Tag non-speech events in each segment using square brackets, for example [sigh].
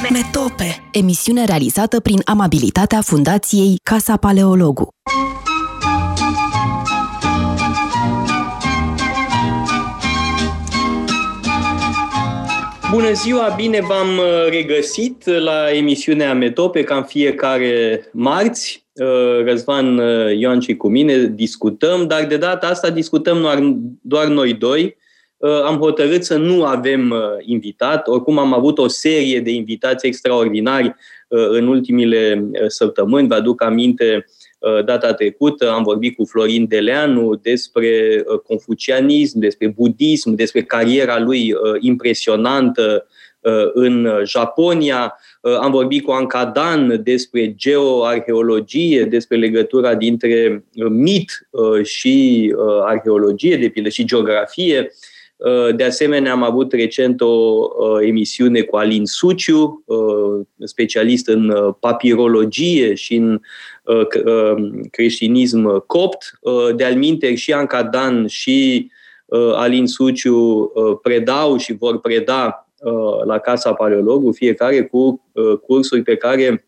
Metope, emisiune realizată prin amabilitatea Fundației Casa Paleologu. Bună ziua, bine v-am uh, regăsit la emisiunea Metope, ca în fiecare marți. Uh, Răzvan uh, Ioan și cu mine discutăm, dar de data asta discutăm doar, doar noi doi. Am hotărât să nu avem invitat, oricum am avut o serie de invitații extraordinari în ultimile săptămâni. Vă aduc aminte Uh, data trecută am vorbit cu Florin Deleanu despre uh, confucianism, despre budism, despre cariera lui uh, impresionantă în Japonia. Am vorbit cu Anca Dan despre geoarheologie, despre legătura dintre mit și arheologie, de pildă și geografie. De asemenea, am avut recent o emisiune cu Alin Suciu, specialist în papirologie și în Uh, uh, creștinism copt. Uh, de alminte și Anca Dan și Alin Suciu predau și vor preda la Casa Paleologu, fiecare cu cursuri pe care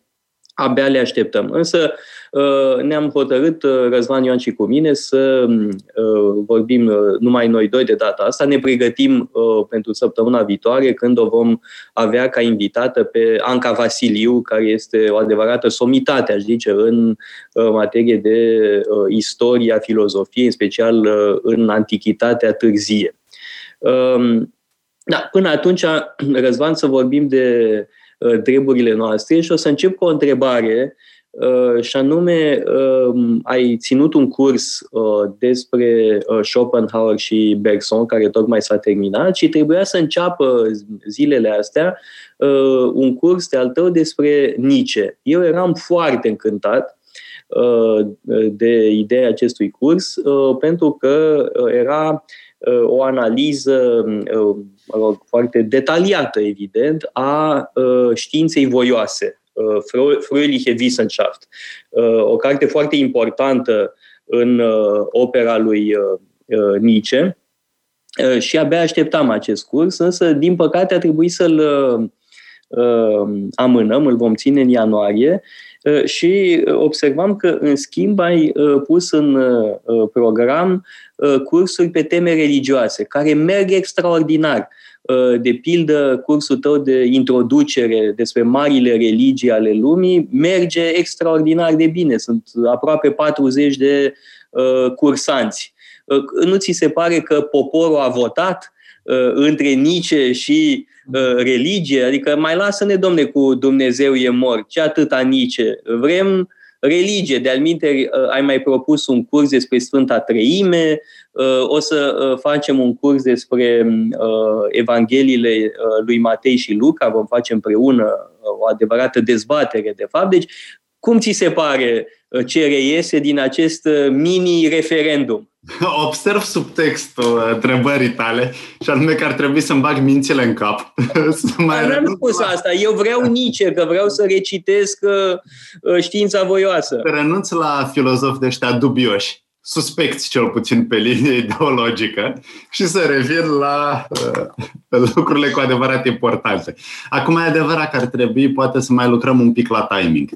abia le așteptăm. Însă uh, ne-am hotărât, uh, Răzvan Ioan și cu mine, să uh, vorbim numai noi doi de data asta. Ne pregătim pentru săptămâna viitoare, când o vom avea ca invitată pe Anca Vasiliu, care este o adevărată somitate, aș zice, în materie de istoria filozofiei, în special în antichitatea târzie. Um, da, până atunci, [clears throat] Răzvan, să vorbim de Uh, treburile noastre și o să încep cu o întrebare uh, și anume um, ai ținut un curs uh, despre Schopenhauer și Bergson care tocmai s-a terminat și trebuia să înceapă zilele astea un curs de al tău despre Nietzsche. Eu eram foarte încântat de ideea acestui curs pentru că era o analiză mă rog, foarte detaliată, evident, a uh, științei voioase, uh, Fröhliche Wissenschaft. Uh, o carte foarte importantă în opera lui Nietzsche și abia așteptam acest curs, însă, din păcate, a trebuit să-l amânăm, îl vom ține în ianuarie și observam că, în schimb, ai pus în program cursuri pe teme religioase, care merg extraordinar. De pildă, cursul tău de introducere despre marile religii ale lumii merge extraordinar de bine. Sunt aproape 40 de cursanți. Nu ți se pare că poporul a votat între Nice și religie? Adică mai lasă-ne, domne, cu Dumnezeu e mort. Ce atâta Nice? Vrem religie. De-al minte, ai mai propus un curs despre Sfânta Treime, o să facem un curs despre Evangheliile lui Matei și Luca, vom face împreună o adevărată dezbatere, de fapt. Deci, cum ți se pare ce reiese din acest mini-referendum? [laughs] Observ subtextul întrebării tale și anume că ar trebui să-mi bag mințile în cap. [laughs] să mai N-am spus asta. Eu vreau nici, că vreau să recitesc uh, știința voioasă. Renunț la filozofi de ăștia dubioși suspecți cel puțin pe linie ideologică și să revin la uh, [laughs] lucrurile cu adevărat importante. Acum e adevărat că ar trebui poate să mai lucrăm un pic la timing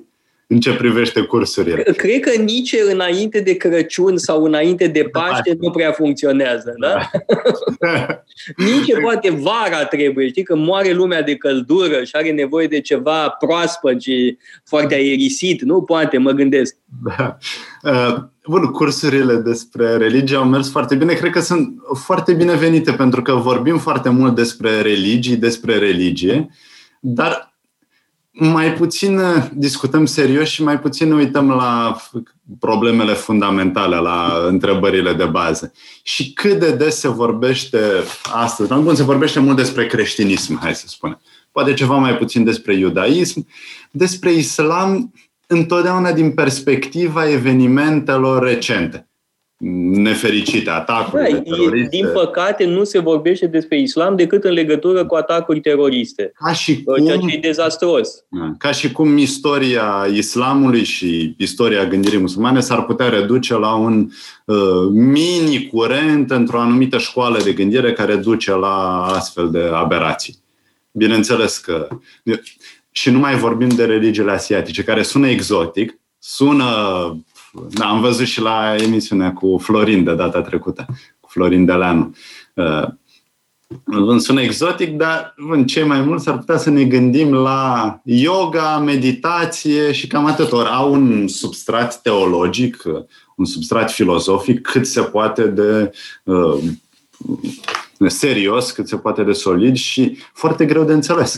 în ce privește cursurile. Cred că nici înainte de Crăciun sau înainte de Paște nu prea funcționează, da? [laughs] nici poate vara trebuie, știi, că moare lumea de căldură și are nevoie de ceva proaspăt și foarte aerisit, nu? Poate, mă gândesc. Da. Uh, bun, cursurile despre religie au mers foarte bine. Cred că sunt foarte binevenite pentru că vorbim foarte mult despre religii, despre religie, dar mai puțin uh, discutăm serios și mai puțin ne uităm la problemele fundamentale, la întrebările de bază. Și cât de des se vorbește astăzi, bun, se vorbește mult despre creștinism, hai să spunem. Poate ceva mai puțin despre iudaism. Despre islam, întotdeauna din perspectiva evenimentelor recente nefericite, atacuri da, teroriste. Din păcate, nu se vorbește despre islam decât în legătură cu atacuri teroriste. Ca și cum, ceea ce e dezastros. Da, ca și cum istoria islamului și istoria gândirii musulmane s-ar putea reduce la un uh, mini-curent într-o anumită școală de gândire care duce la astfel de aberații. Bineînțeles că și nu mai vorbim de religiile asiatice, care sună exotic, sună... Da, am văzut și la emisiunea cu Florin de data trecută, cu Florin Deleanu. Uh, sună exotic, dar în cei mai mulți ar putea să ne gândim la yoga, meditație și cam atât. Ori au un substrat teologic, un substrat filozofic cât se poate de uh, serios, cât se poate de solid și foarte greu de înțeles.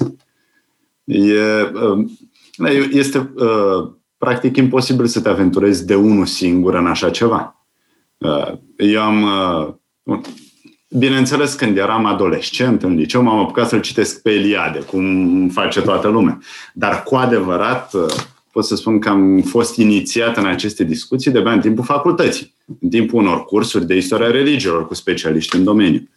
E, uh, este uh, practic imposibil să te aventurezi de unul singur în așa ceva. Uh, eu am uh, Bineînțeles, când eram adolescent în liceu, m-am apucat să-l citesc pe Eliade, cum face toată lumea. Dar cu adevărat, uh, pot să spun că am fost inițiat în aceste discuții de în timpul facultății, în timpul unor cursuri de istoria religiilor cu specialiști în domeniu.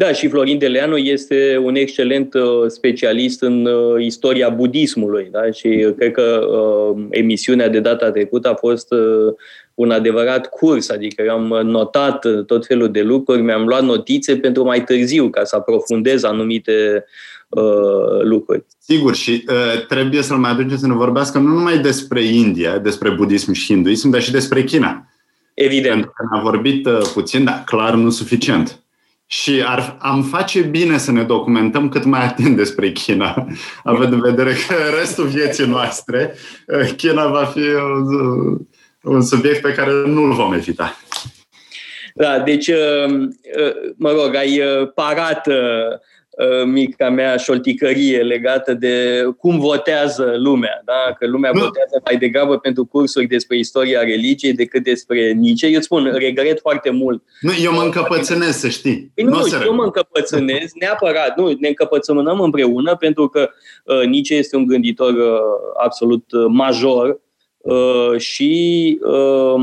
Da, și Florin Deleanu este un excelent uh, specialist în uh, istoria budismului. Da? Și cred că uh, emisiunea de data trecută a fost uh, un adevărat curs, adică eu am notat tot felul de lucruri, mi-am luat notițe pentru mai târziu, ca să aprofundez anumite uh, lucruri. Sigur, și uh, trebuie să-l mai aducem să ne vorbească nu numai despre India, despre budism și hinduism, dar și despre China. Evident. Pentru că am vorbit uh, puțin, dar clar nu suficient. Și ar, am face bine să ne documentăm cât mai atent despre China, având în vedere că restul vieții noastre, uh, China va fi uh, un subiect pe care nu-l vom evita. Da, deci, uh, uh, mă rog, ai uh, parat mica mea șolticărie legată de cum votează lumea, da? că lumea nu. votează mai degrabă pentru cursuri despre istoria religiei decât despre Nice. Eu îți spun, regret foarte mult. Nu, eu mă încăpățânez, să știi. Păi nu, nu eu mă încăpățânez, neapărat, nu, ne încăpățânăm împreună pentru că uh, Nice este un gânditor uh, absolut major Uh, și uh,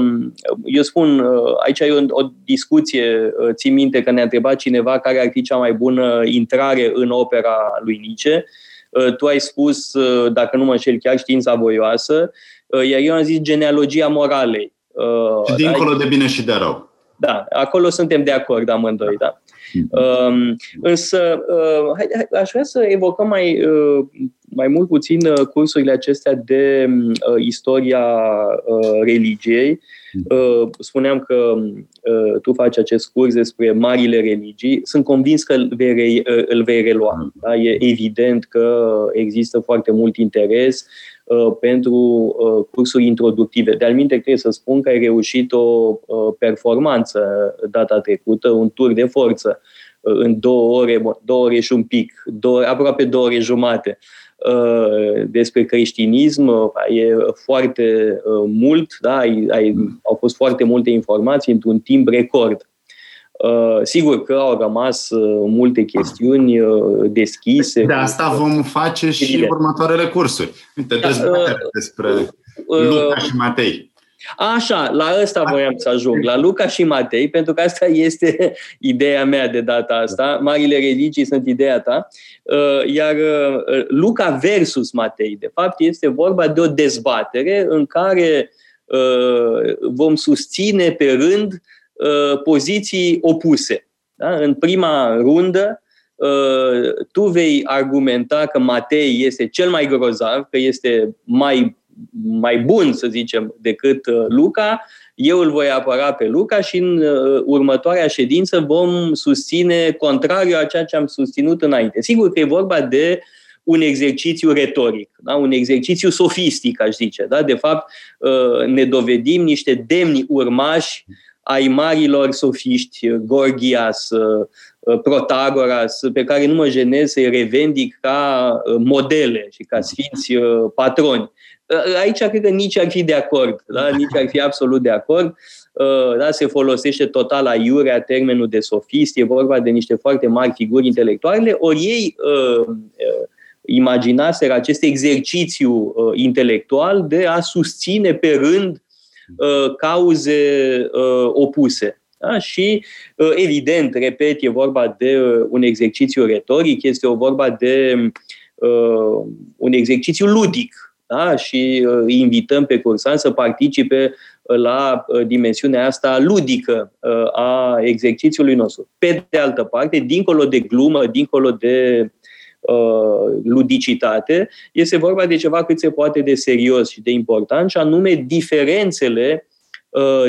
eu spun, uh, aici e o, o discuție, uh, țin minte că ne-a întrebat cineva care ar fi cea mai bună intrare în opera lui Nice. Uh, tu ai spus, uh, dacă nu mă înșel chiar, știința voioasă, uh, iar eu am zis genealogia moralei. Uh, și dincolo da? de bine și de rău. Da, acolo suntem de acord amândoi, da. Uh, însă, uh, hai, hai, aș vrea să evocăm mai, uh, mai mult puțin uh, cursurile acestea de uh, istoria uh, religiei. Uh, spuneam că uh, tu faci acest curs despre marile religii. Sunt convins că îl vei, uh, îl vei relua. Da? E evident că există foarte mult interes uh, pentru uh, cursuri introductive. De-al minte, trebuie să spun că ai reușit o uh, performanță data trecută, un tur de forță în două ore, două ore și un pic, două, aproape două ore jumate. Uh, despre creștinism uh, e foarte uh, mult, da? ai, ai, au fost foarte multe informații într-un timp record. Sigur că au rămas multe chestiuni deschise. De asta vom face și Evident. următoarele cursuri. Uite, da, despre Luca și Matei. Așa, la ăsta voiam să ajung, la Luca și Matei, pentru că asta este [laughs] ideea mea de data asta. Marile religii sunt ideea ta. Uh, iar uh, Luca versus Matei, de fapt, este vorba de o dezbatere în care uh, vom susține pe rând poziții opuse. Da? În prima rundă, tu vei argumenta că Matei este cel mai grozav, că este mai mai bun, să zicem, decât uh, Luca, eu îl voi apăra pe Luca și în uh, următoarea ședință vom susține contrariu a ceea ce am susținut înainte. Sigur că e vorba de un exercițiu retoric, da? un exercițiu sofistic, aș zice. Da? De fapt, uh, ne dovedim niște demni urmași ai marilor sofiști, Gorgias, Protagoras, pe care nu mă jenez să-i revendic ca modele și ca sfinți patroni. Ă, aici cred că nici ar fi de acord, da? nici ar fi absolut de acord. Ă, da? Se folosește total la iurea termenul de sofist, e vorba de niște foarte mari figuri intelectuale, ori ei uh, uh, imaginaseră acest exercițiu uh, intelectual de a susține pe rând uh, cauze uh, opuse. Da? Și, uh, evident, repet, e vorba de uh, un exercițiu retoric, este o vorba de uh, un exercițiu ludic da? și uh, îi invităm pe cursanți să participe uh, la uh, dimensiunea asta ludică a exercițiului nostru. Pe de altă parte, dincolo de glumă, dincolo de ludicitate, este vorba de ceva cât se poate de serios și de important, și anume diferențele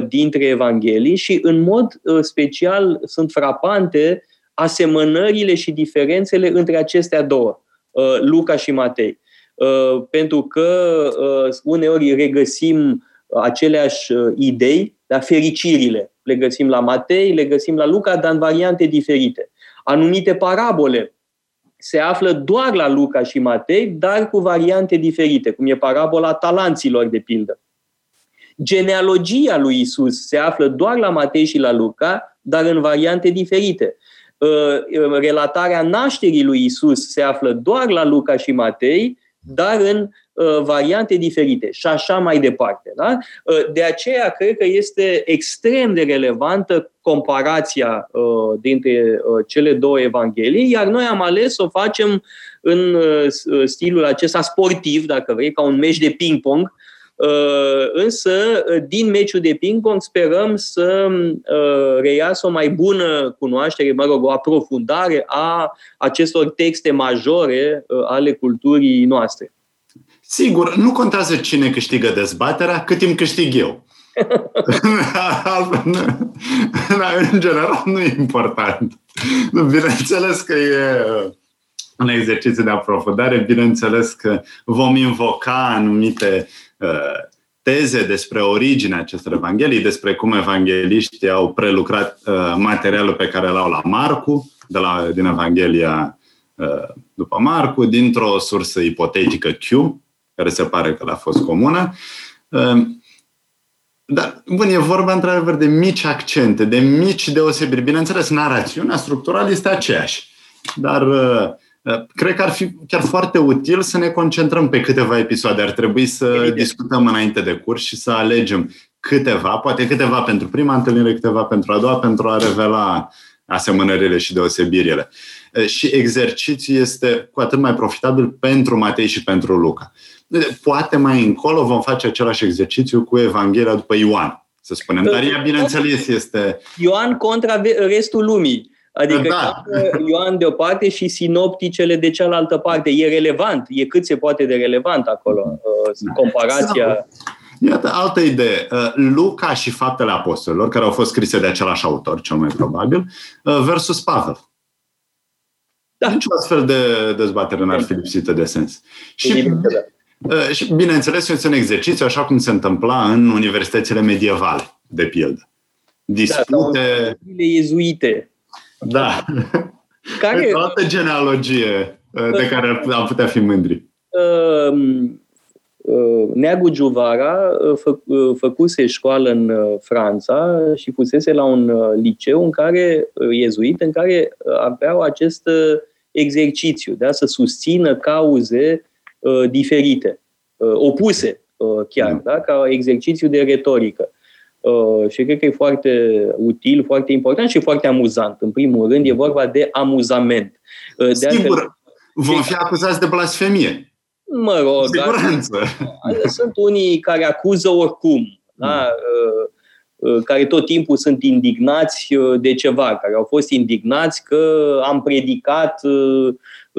dintre Evanghelii și în mod special sunt frapante asemănările și diferențele între acestea două, Luca și Matei. Pentru că uneori regăsim aceleași idei, dar fericirile le găsim la Matei, le găsim la Luca, dar în variante diferite. Anumite parabole se află doar la Luca și Matei, dar cu variante diferite, cum e parabola talanților, de pildă. Genealogia lui Isus se află doar la Matei și la Luca, dar în variante diferite. Uh, relatarea nașterii lui Isus se află doar la Luca și Matei, dar în uh, variante diferite și așa mai departe. Da? Uh, de aceea cred că este extrem de relevantă comparația uh, dintre cele două evanghelii, iar noi am ales să o facem în stilul acesta sportiv, dacă vrei, ca un meci de ping-pong, însă din meciul de ping-pong sperăm să reiasă o mai bună cunoaștere, mă rog, o aprofundare a acestor texte majore ale culturii noastre. Sigur, nu contează cine câștigă dezbaterea, cât timp câștig eu. [laughs] [laughs] în general nu e important. Bineînțeles că e un exercițiu de aprofundare, bineînțeles că vom invoca anumite uh, teze despre originea acestor evanghelii, despre cum evangeliștii au prelucrat uh, materialul pe care l-au la Marcu, de la, din Evanghelia uh, după Marcu, dintr-o sursă ipotetică Q, care se pare că l-a fost comună. Ehm, dar, bun, e vorba într-adevăr de mici accente, de mici deosebiri. Bineînțeles, narațiunea structurală este aceeași. Dar uh, uh, cred că ar fi chiar foarte util să ne concentrăm pe câteva episoade. Ar trebui să Evident. discutăm înainte de curs și să alegem câteva, poate câteva pentru prima întâlnire, câteva pentru a doua, pentru a revela asemănările și deosebirile. Și exercițiul este cu atât mai profitabil pentru Matei și pentru Luca. Poate mai încolo vom face același exercițiu cu Evanghelia după Ioan, să spunem. Dar ea, bineînțeles, este... Ioan contra restul lumii. Adică da. Ioan de o parte și sinopticele de cealaltă parte. E relevant, e cât se poate de relevant acolo, uh, comparația. Iată, altă idee. Uh, Luca și faptele apostolilor, care au fost scrise de același autor, cel mai probabil, uh, versus Pavel. Da. Nici astfel de dezbatere n-ar fi lipsită de sens. Și, da. și bineînțeles, este un exercițiu așa cum se întâmpla în universitățile medievale, de pildă. Dispute... Da, iezuite. Da. Care... O altă genealogie de care am putea fi mândri. Uh, Uh, Neagu Giuvara uh, fă, uh, făcuse școală în Franța și fusese la un liceu în care, iezuit, în care aveau acest exercițiu de a să susțină cauze diferite, opuse chiar, da. da? ca exercițiu de retorică. Și cred că e foarte util, foarte important și foarte amuzant. În primul rând, e vorba de amuzament. De Sigur, altfel, vom fi acuzați de blasfemie. Mă rog, Siguranță. sunt unii care acuză oricum, da? Uh, uh, care tot timpul sunt indignați uh, de ceva, care au fost indignați că am predicat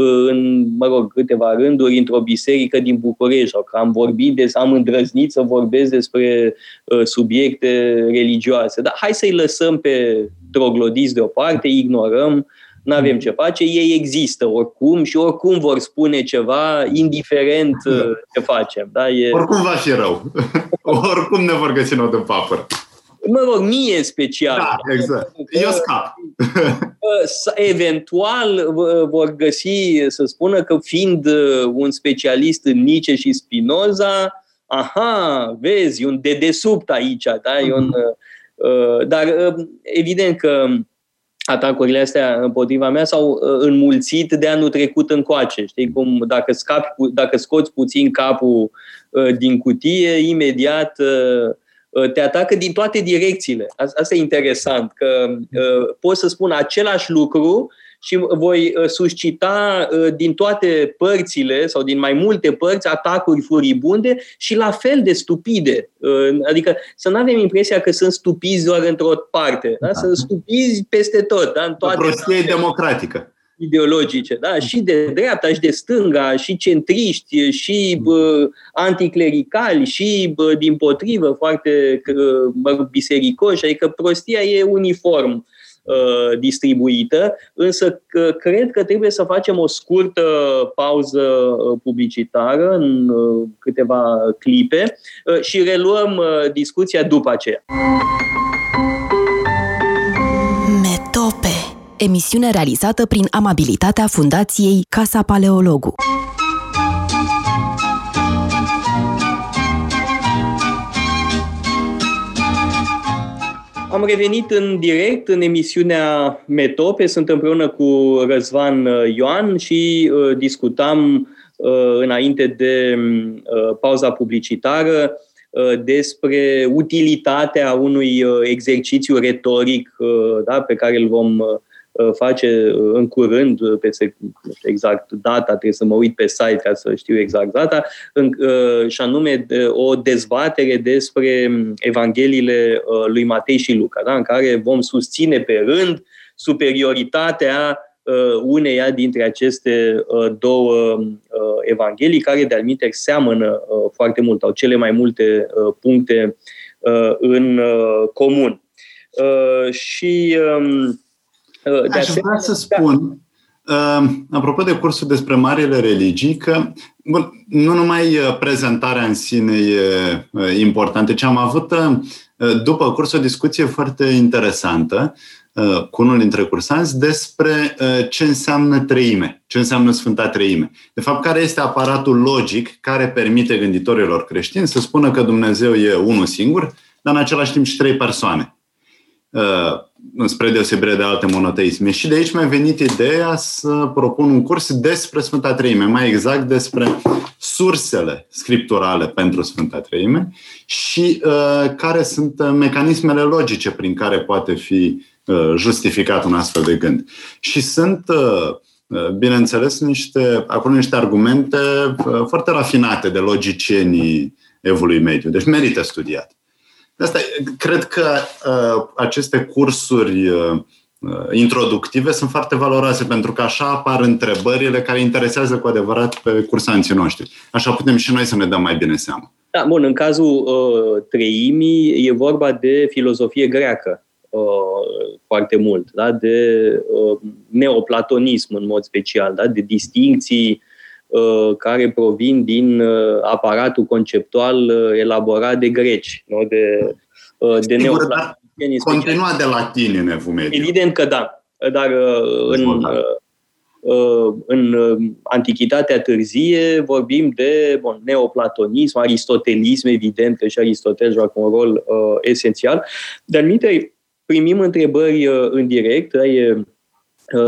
în, mă rog, câteva rânduri într-o biserică din București sau că am vorbit, de, am îndrăznit să vorbesc despre subiecte religioase. Dar hai să-i lăsăm pe troglodiți deoparte, ignorăm nu avem mm. ce face, ei există oricum și oricum vor spune ceva, indiferent da. uh, ce facem. Da? E... Oricum va fi rău. [laughs] oricum ne vor găsi de papăr. Mă rog, mie special. Da, exact. Eu scap. [laughs] Eventual vor găsi să spună că fiind uh, un specialist în Nietzsche și Spinoza, aha, vezi, e un dedesubt aici, da? E un, mm-hmm. uh, dar evident că atacurile astea împotriva mea s-au uh, înmulțit de anul trecut încoace. Știi cum dacă, scapi, dacă scoți puțin capul uh, din cutie, imediat uh, te atacă din toate direcțiile. Asta e interesant, că pot să spun același lucru și voi uh, suscita uh, din toate părțile sau din mai multe părți atacuri furibunde și la fel de stupide. Uh, adică să nu avem impresia că sunt stupizi doar într-o parte. Da? Sunt stupizi peste tot. Da? În toate o prostie democratică. Ideologice, da? și de dreapta, și de stânga, și centriști, și bă, anticlericali, și bă, din potrivă foarte bă, bisericoși, adică prostia e uniform uh, distribuită, însă că, cred că trebuie să facem o scurtă pauză uh, publicitară în uh, câteva clipe uh, și reluăm uh, discuția după aceea. Emisiune realizată prin amabilitatea Fundației Casa Paleologu. Am revenit în direct în emisiunea Metope. Sunt împreună cu Răzvan uh, Ioan și uh, discutam uh, înainte de uh, pauza publicitară uh, despre utilitatea unui uh, exercițiu retoric da, pe care îl vom Uh, face uh, în curând, uh, pe exact data, trebuie să mă uit pe site ca să știu exact data, și anume o dezbatere despre um, Evangheliile lui Matei și Luca, da? în care vom susține pe rând superioritatea uneia dintre aceste două evanghelii, care de-al seamănă foarte mult, au cele mai multe puncte în comun. Și um, Uh, de Aș vrea să spun, uh, apropo de cursul despre marile religii, că bun, nu numai uh, prezentarea în sine e importantă, ci am avut după curs o discuție foarte interesantă cu unul dintre cursanți despre ce înseamnă treime, ce înseamnă Sfânta Treime. De fapt, care este aparatul logic care permite gânditorilor creștini să spună că Dumnezeu e unul singur, dar în același timp și trei persoane spre deosebire de alte monoteisme. Și de aici mi-a venit ideea să propun un curs despre Sfânta Treime, mai exact despre sursele scripturale pentru Sfânta Treime și uh, care sunt mecanismele logice prin care poate fi uh, justificat un astfel de gând. Și sunt, uh, uh bineînțeles, niște, acolo niște argumente uh, foarte rafinate de logicienii evului mediu. Deci merită studiat. De asta cred că uh, aceste cursuri uh, introductive sunt foarte valoroase pentru că așa apar întrebările care interesează cu adevărat pe cursanții noștri. Așa putem și noi să ne dăm mai bine seama. Da, bun, în cazul uh, treimii e vorba de filozofie greacă uh, foarte mult, da? de uh, neoplatonism în mod special, da? de distinții Uh, care provin din uh, aparatul conceptual uh, elaborat de greci, nu? de, de neoplatonieni. Continua de latini în Evul Mediu. Evident că da, dar în, în Antichitatea târzie vorbim de bon, neoplatonism, aristotelism, evident că și Aristotel joacă un rol uh, esențial. Dar minte, primim întrebări uh, în direct, da, e Uh,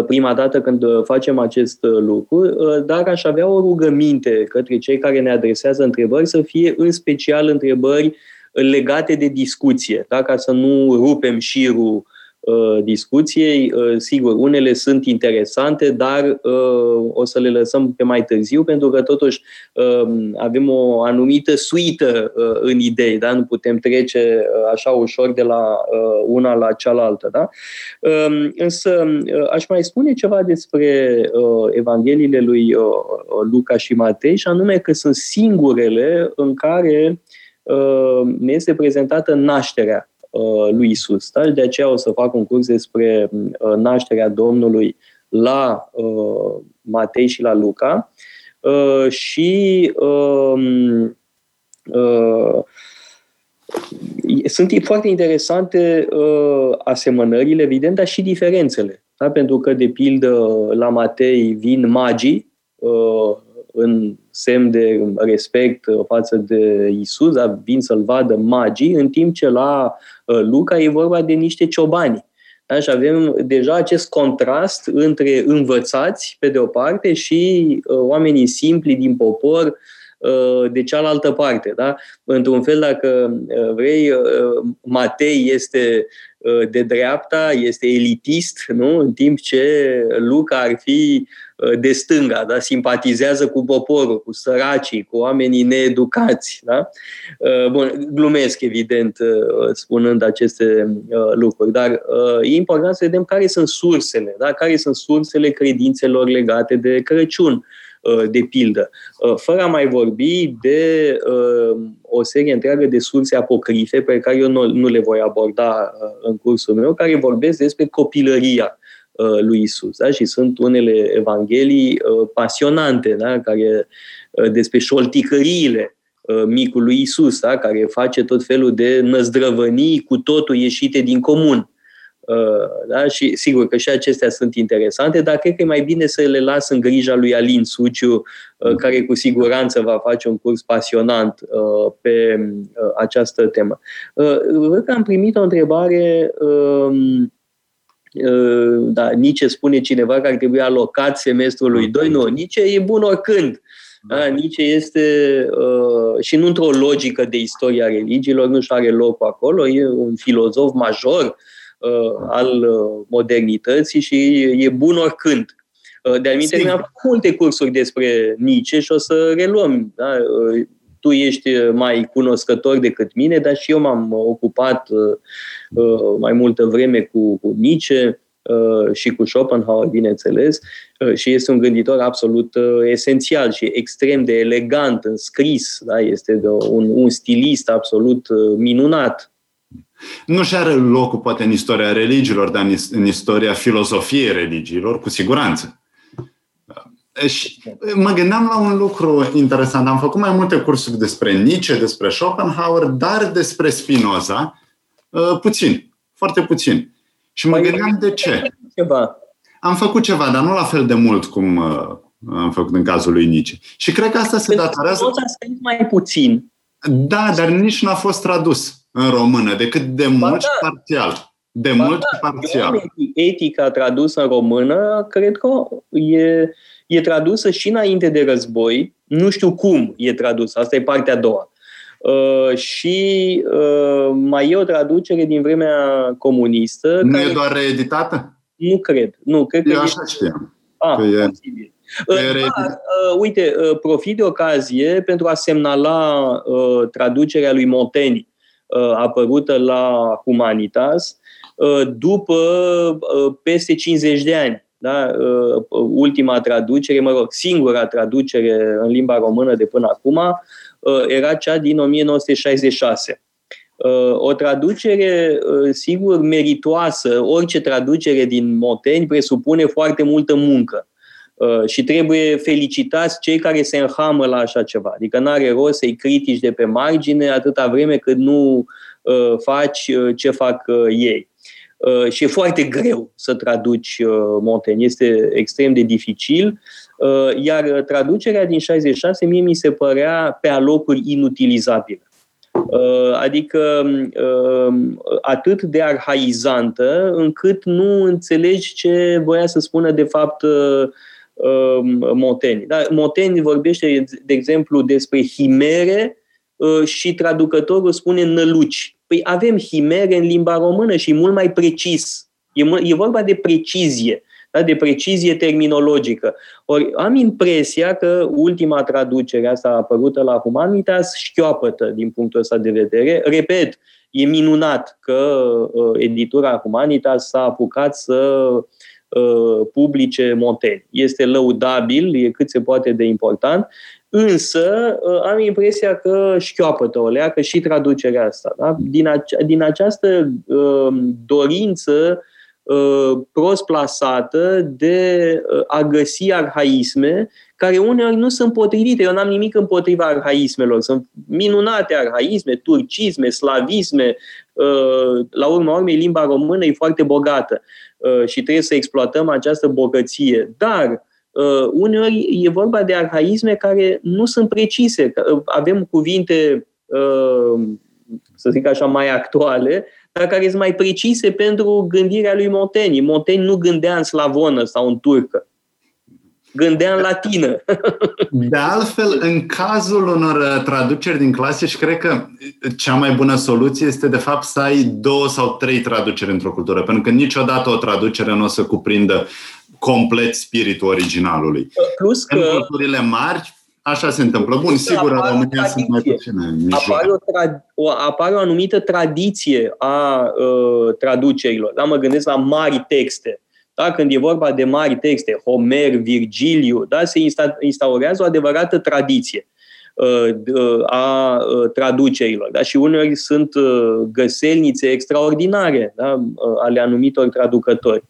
prima dată când uh, facem acest uh, lucru, dar aș avea o rugăminte către cei care ne adresează întrebări să fie în special întrebări legate de discuție, da? ca să nu rupem șirul Uh, discuției. Uh, sigur, unele sunt interesante, dar uh, o să le lăsăm pe mai târziu, pentru că totuși avem o anumită suită în idei, da? nu putem trece așa ușor de la una la cealaltă. Da? Um, însă aș mai spune ceva despre Evangheliile lui Luca și Matei, și anume că sunt singurele în care ne este prezentată nașterea Uh, lui Isus. Da? De aceea o să fac un curs despre uh, nașterea Domnului la uh, Matei și la Luca. Și um, sunt foarte interesante asemănările, evident, dar și diferențele. Da? Pentru că, de pildă, la Matei vin magii în semn de respect față de Isus, dar vin să-l vadă magii, în timp ce la uh, Luca e vorba de niște ciobani. Da? Și avem deja acest contrast între învățați, pe de o parte, și uh, oamenii simpli din popor, uh, de cealaltă parte. Da? Într-un fel, dacă vrei, Matei este de dreapta, este elitist, nu? în timp ce Luca ar fi de stânga, da? simpatizează cu poporul, cu săracii, cu oamenii needucați. Da? Bun, glumesc, evident, spunând aceste lucruri, dar e important să vedem care sunt sursele, da? care sunt sursele credințelor legate de Crăciun de pildă, fără a mai vorbi de o serie întreagă de surse apocrife pe care eu nu, nu le voi aborda în cursul meu, care vorbesc despre copilăria Uh, lui Isus. Da? Și sunt unele evanghelii uh, pasionante, da? care uh, despre șolticăriile micului Isus, da? care face tot felul de năzdrăvănii cu totul ieșite din comun. Da? Și sigur că și acestea sunt interesante, dar cred că e mai bine să le las în grija lui Alin Suciu, care cu siguranță va face un curs pasionant pe această temă. Văd că am primit o întrebare um, Uh, da, Nici spune cineva că ar trebui alocat semestrului 2. Nu, Nici e bun oricând. Da, Nici este uh, și nu într-o logică de istoria religiilor, nu și are locul acolo, e un filozof major uh, al uh, modernității și e bun oricând. Uh, de-al minte, am multe cursuri despre Nice și o să reluăm. Da? Uh, tu ești mai cunoscător decât mine, dar și eu m-am ocupat uh, uh, mai multă vreme cu, cu Nietzsche uh, și cu Schopenhauer, bineînțeles, și este un gânditor absolut esențial și extrem de elegant în scris, da? este de un, un stilist absolut minunat. Nu și are locul poate în istoria religiilor, dar în istoria filozofiei religiilor, cu siguranță. Și mă gândeam la un lucru interesant. Am făcut mai multe cursuri despre Nietzsche, despre Schopenhauer, dar despre Spinoza uh, puțin, foarte puțin. Și mă gândeam de ce. Ceva. Am făcut ceva, dar nu la fel de mult cum uh, am făcut în cazul lui Nietzsche. Și cred că asta se datorează... Spinoza a scris mai puțin. Da, dar nici nu a fost tradus în română, decât de mult și da. parțial. De ba mult da, și parțial. Etica tradusă în română, cred că e e tradusă și înainte de război, nu știu cum e tradusă, asta e partea a doua. Uh, și uh, mai e o traducere din vremea comunistă. Nu care... e doar reeditată? Nu cred. Nu, cred Eu că așa e... știam. Ah, că e... posibil. Uh, da, uh, uite, uh, profit de ocazie pentru a semnala uh, traducerea lui Montaigne, uh, apărută la Humanitas, uh, după uh, peste 50 de ani da? Uh, ultima traducere, mă rog, singura traducere în limba română de până acum, uh, era cea din 1966. Uh, o traducere, sigur, meritoasă, orice traducere din Moteni presupune foarte multă muncă și trebuie felicitați cei care se înhamă la așa ceva. Adică nu are rost să-i critici de pe margine atâta vreme cât nu faci ce fac ei. Uh, și e foarte greu să traduci uh, Montaigne, este extrem de dificil, uh, iar traducerea din 66 mie mi se părea pe alocuri inutilizabilă. Adică atât de arhaizantă încât nu înțelegi ce voia să spună de fapt Montaigne. Da, Montaigne vorbește, de exemplu, despre himere și traducătorul spune năluci. Păi avem himere în limba română și mult mai precis. E, e vorba de precizie, da? de precizie terminologică. Ori am impresia că ultima traducere asta apărută la Humanitas șchioapătă din punctul ăsta de vedere. Repet, e minunat că uh, editura Humanitas s-a apucat să uh, publice Montaigne. Este lăudabil, e cât se poate de important Însă uh, am impresia că șchioapătă o leacă și traducerea asta. Da? Din, ace- din această uh, dorință uh, prost plasată de uh, a găsi arhaisme care uneori nu sunt potrivite. Eu n-am nimic împotriva arhaismelor. Sunt minunate arhaisme, turcisme, slavisme. Uh, la urma urmei, limba română e foarte bogată uh, și trebuie să exploatăm această bogăție. Dar Uh, uneori e vorba de arhaisme care nu sunt precise. Uh, avem cuvinte, uh, să zic așa, mai actuale, dar care sunt mai precise pentru gândirea lui Montaigne. Montaigne nu gândea în slavonă sau în turcă. Gândea în latină. De altfel, în cazul unor uh, traduceri din clasici, cred că cea mai bună soluție este, de fapt, să ai două sau trei traduceri într-o cultură, pentru că niciodată o traducere nu o să cuprindă complet spiritul originalului. Plus că... În culturile mari, Așa se întâmplă. Bun, sigur, în România sunt mai puține. Apare o, tra- o, apare o anumită tradiție a uh, traducerilor. Da? Mă gândesc la mari texte. Da? Când e vorba de mari texte, Homer, Virgiliu, da? se insta- instaurează o adevărată tradiție uh, uh, a uh, traducerilor. Da? Și uneori sunt uh, găselnițe extraordinare da? Uh, ale anumitor traducători.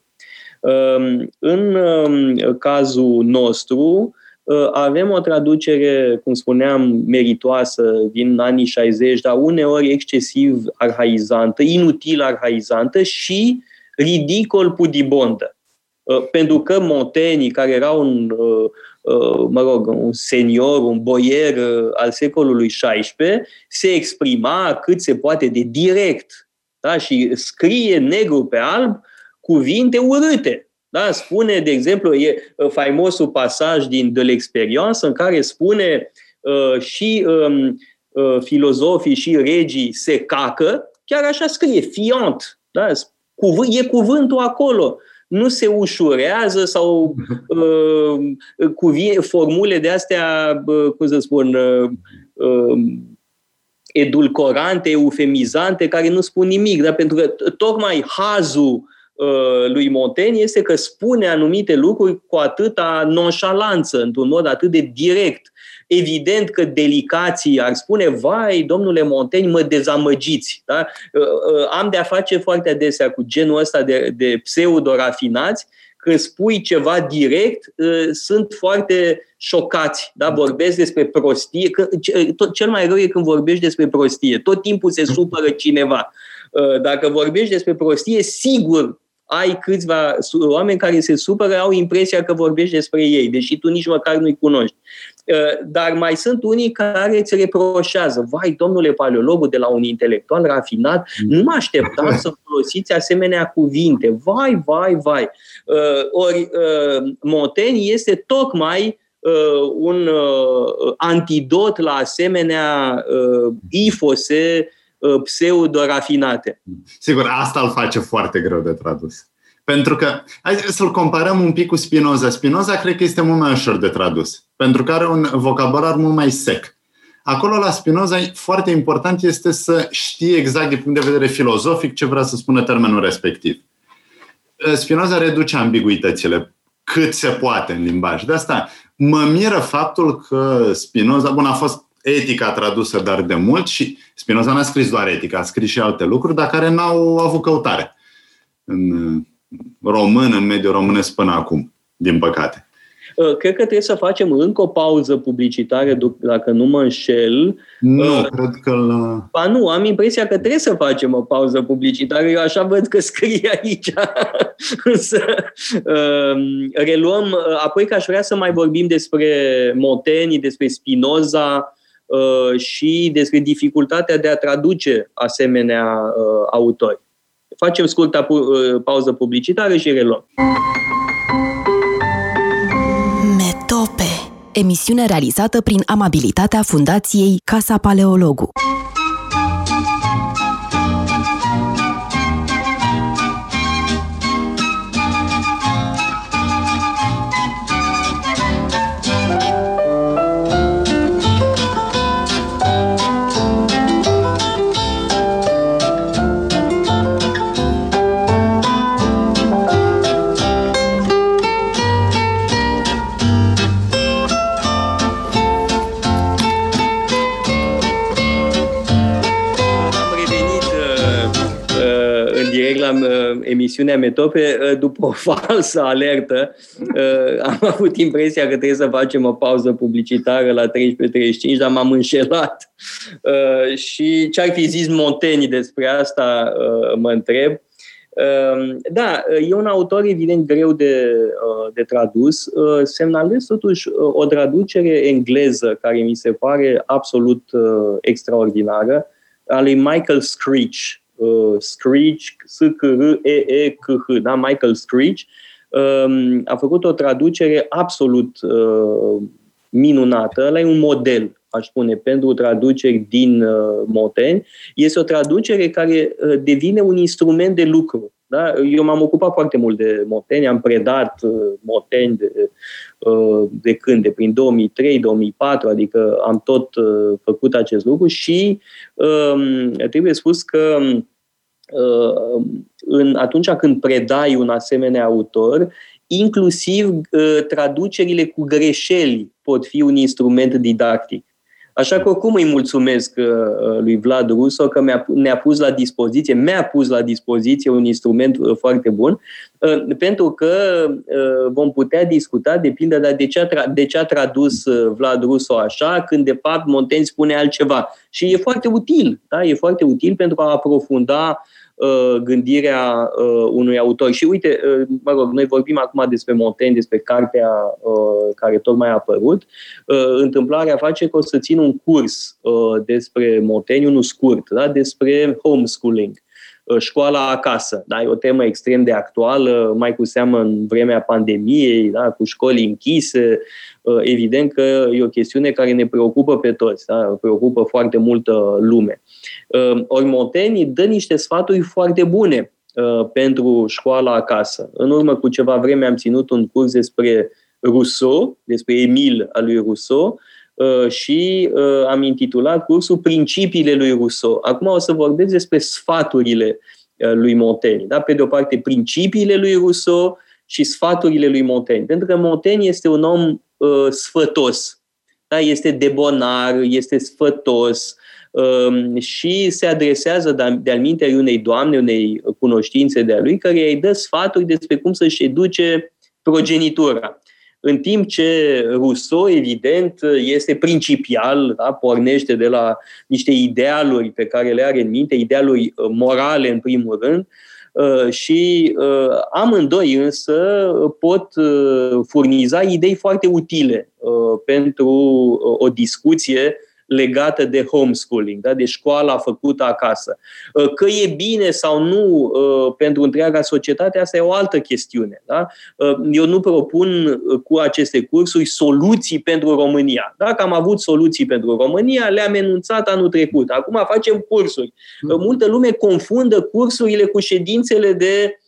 Uh, în uh, cazul nostru, Uh, avem o traducere, cum spuneam, meritoasă din anii 60, dar uneori excesiv arhaizantă, inutil arhaizantă și ridicol pudibondă. Uh, pentru că Montaigne, care era un, uh, mă rog, un senior, un boier al secolului XVI, se exprima cât se poate de direct da? și scrie negru pe alb cuvinte urâte da? Spune, de exemplu, e uh, faimosul pasaj din De l'experience în care spune uh, și um, uh, filozofii și regii se cacă, chiar așa scrie, fiant. Da? Cuvânt, e cuvântul acolo. Nu se ușurează sau [laughs] uh, cuvie, formule de astea, uh, cum să spun, uh, uh, edulcorante, eufemizante, care nu spun nimic. Da? Pentru că tocmai hazul Uh, lui Montaigne este că spune anumite lucruri cu atâta nonșalanță, într-un mod atât de direct. Evident că delicații ar spune, vai, domnule Montaigne, mă dezamăgiți. Da? Uh, uh, am de-a face foarte adesea cu genul ăsta de, de pseudo-rafinați, când spui ceva direct, sunt foarte șocați. Da? Vorbesc despre prostie. Cel mai rău e când vorbești despre prostie. Tot timpul se supără cineva. Dacă vorbești despre prostie, sigur ai câțiva oameni care se supără, au impresia că vorbești despre ei, deși tu nici măcar nu-i cunoști. Uh, dar mai sunt unii care îți reproșează, vai, domnule paleologul de la un intelectual rafinat, nu mă așteptam să folosiți asemenea cuvinte. Vai, vai, vai. Uh, ori uh, Montaigne este tocmai un antidot la asemenea ifose Uh, pseudo-rafinate. Sigur, asta îl face foarte greu de tradus. Pentru că, hai să-l comparăm un pic cu Spinoza. Spinoza cred că este mult mai ușor de tradus, pentru că are un vocabular mult mai sec. Acolo la Spinoza foarte important este să știi exact din punct de vedere filozofic ce vrea să spună termenul respectiv. Uh, Spinoza reduce ambiguitățile cât se poate în limbaj. De asta mă miră faptul că Spinoza, bun, a fost etica tradusă dar de mult și Spinoza n-a scris doar etica, a scris și alte lucruri, dar care n-au avut căutare în român, în mediul românesc până acum, din păcate. Uh, cred că trebuie să facem încă o pauză publicitară, dacă nu mă înșel. Nu, uh, cred că... La... Ba nu, am impresia că trebuie să facem o pauză publicitară. Eu așa văd că scrie [laughs] aici. să uh, reluăm. Uh, apoi că aș vrea să mai vorbim despre Moteni, despre Spinoza, Uh, și despre dificultatea de a traduce asemenea uh, autori. Facem scurtă uh, pauză publicitară și reluăm. Metope, emisiune realizată prin amabilitatea Fundației Casa Paleologu. Emisiunea Metope, uh, după o [laughs] falsă alertă, uh, am avut impresia că trebuie să facem o pauză publicitară la 13.35, dar m-am înșelat. Uh, și ce ar fi zis Monteni despre asta, mă întreb. Da, e un autor evident greu de, de tradus. Semnalez totuși o traducere engleză care mi se pare absolut extraordinară, a lui Michael Screech, uh, Screech, S-C-R-E-E-C-H, da? Michael Screech, um, a făcut o traducere absolut uh, minunată. Ăla e un model, aș spune, pentru traduceri din uh, Moteni. Este o traducere care uh, devine un instrument de lucru. Da? Eu m-am ocupat foarte mult de Moteni, am predat uh, Moteni de, uh, de când? De prin 2003-2004, adică am tot uh, făcut acest lucru și uh, trebuie spus că uh, în, atunci când predai un asemenea autor, inclusiv uh, traducerile cu greșeli pot fi un instrument didactic. Așa că oricum îi mulțumesc uh, lui Vlad Russo că mi-a, ne-a pus la dispoziție, mi-a pus la dispoziție un instrument uh, foarte bun, pentru că vom putea discuta, de pildă, dar de ce a, tra- de ce a tradus Vlad Russo așa, când de fapt Montaigne spune altceva. Și e foarte util, da? e foarte util pentru a aprofunda uh, Uh, gândirea uh, unui autor. Și uite, uh, mă rog, noi vorbim acum despre Montaigne, despre cartea care tocmai a apărut. Întâmplarea face că o să țin un curs despre Montaigne, unul scurt, da? despre homeschooling școala acasă. Da? E o temă extrem de actuală, mai cu seamă în vremea pandemiei, da? cu școli închise. Evident că e o chestiune care ne preocupă pe toți, da? preocupă foarte multă lume. Ehm, ori Montaigne dă niște sfaturi foarte bune ehm, pentru școala acasă. În urmă cu ceva vreme am ținut un curs despre Rousseau, despre Emil al lui Rousseau, ehm, și am intitulat cursul Principiile lui Rousseau. Acum o să vorbesc despre sfaturile lui Montaigne. Da? Pe de o parte, principiile lui Rousseau și sfaturile lui Montaigne. Pentru că Montaigne este un om uh, sfătos. Da? Este debonar, este sfătos, Ehm, și se adresează de-al minte unei doamne, unei cunoștințe de-a lui, care îi dă sfaturi despre cum să-și educe progenitura. În timp ce Rousseau, evident, este principial, da? pornește de la niște idealuri pe care le are în minte, idealuri uh, morale în primul rând, uh, și uh, amândoi însă pot furniza idei foarte utile pentru o discuție legată de homeschooling, da? de școala făcută acasă. Uh, că e bine sau nu uh, pentru întreaga societate, asta e o altă chestiune. Da? Uh, eu nu propun cu aceste cursuri soluții pentru România. Dacă am avut soluții pentru România, le-am enunțat anul trecut. Acum facem cursuri. Multă lume confundă cursurile cu ședințele de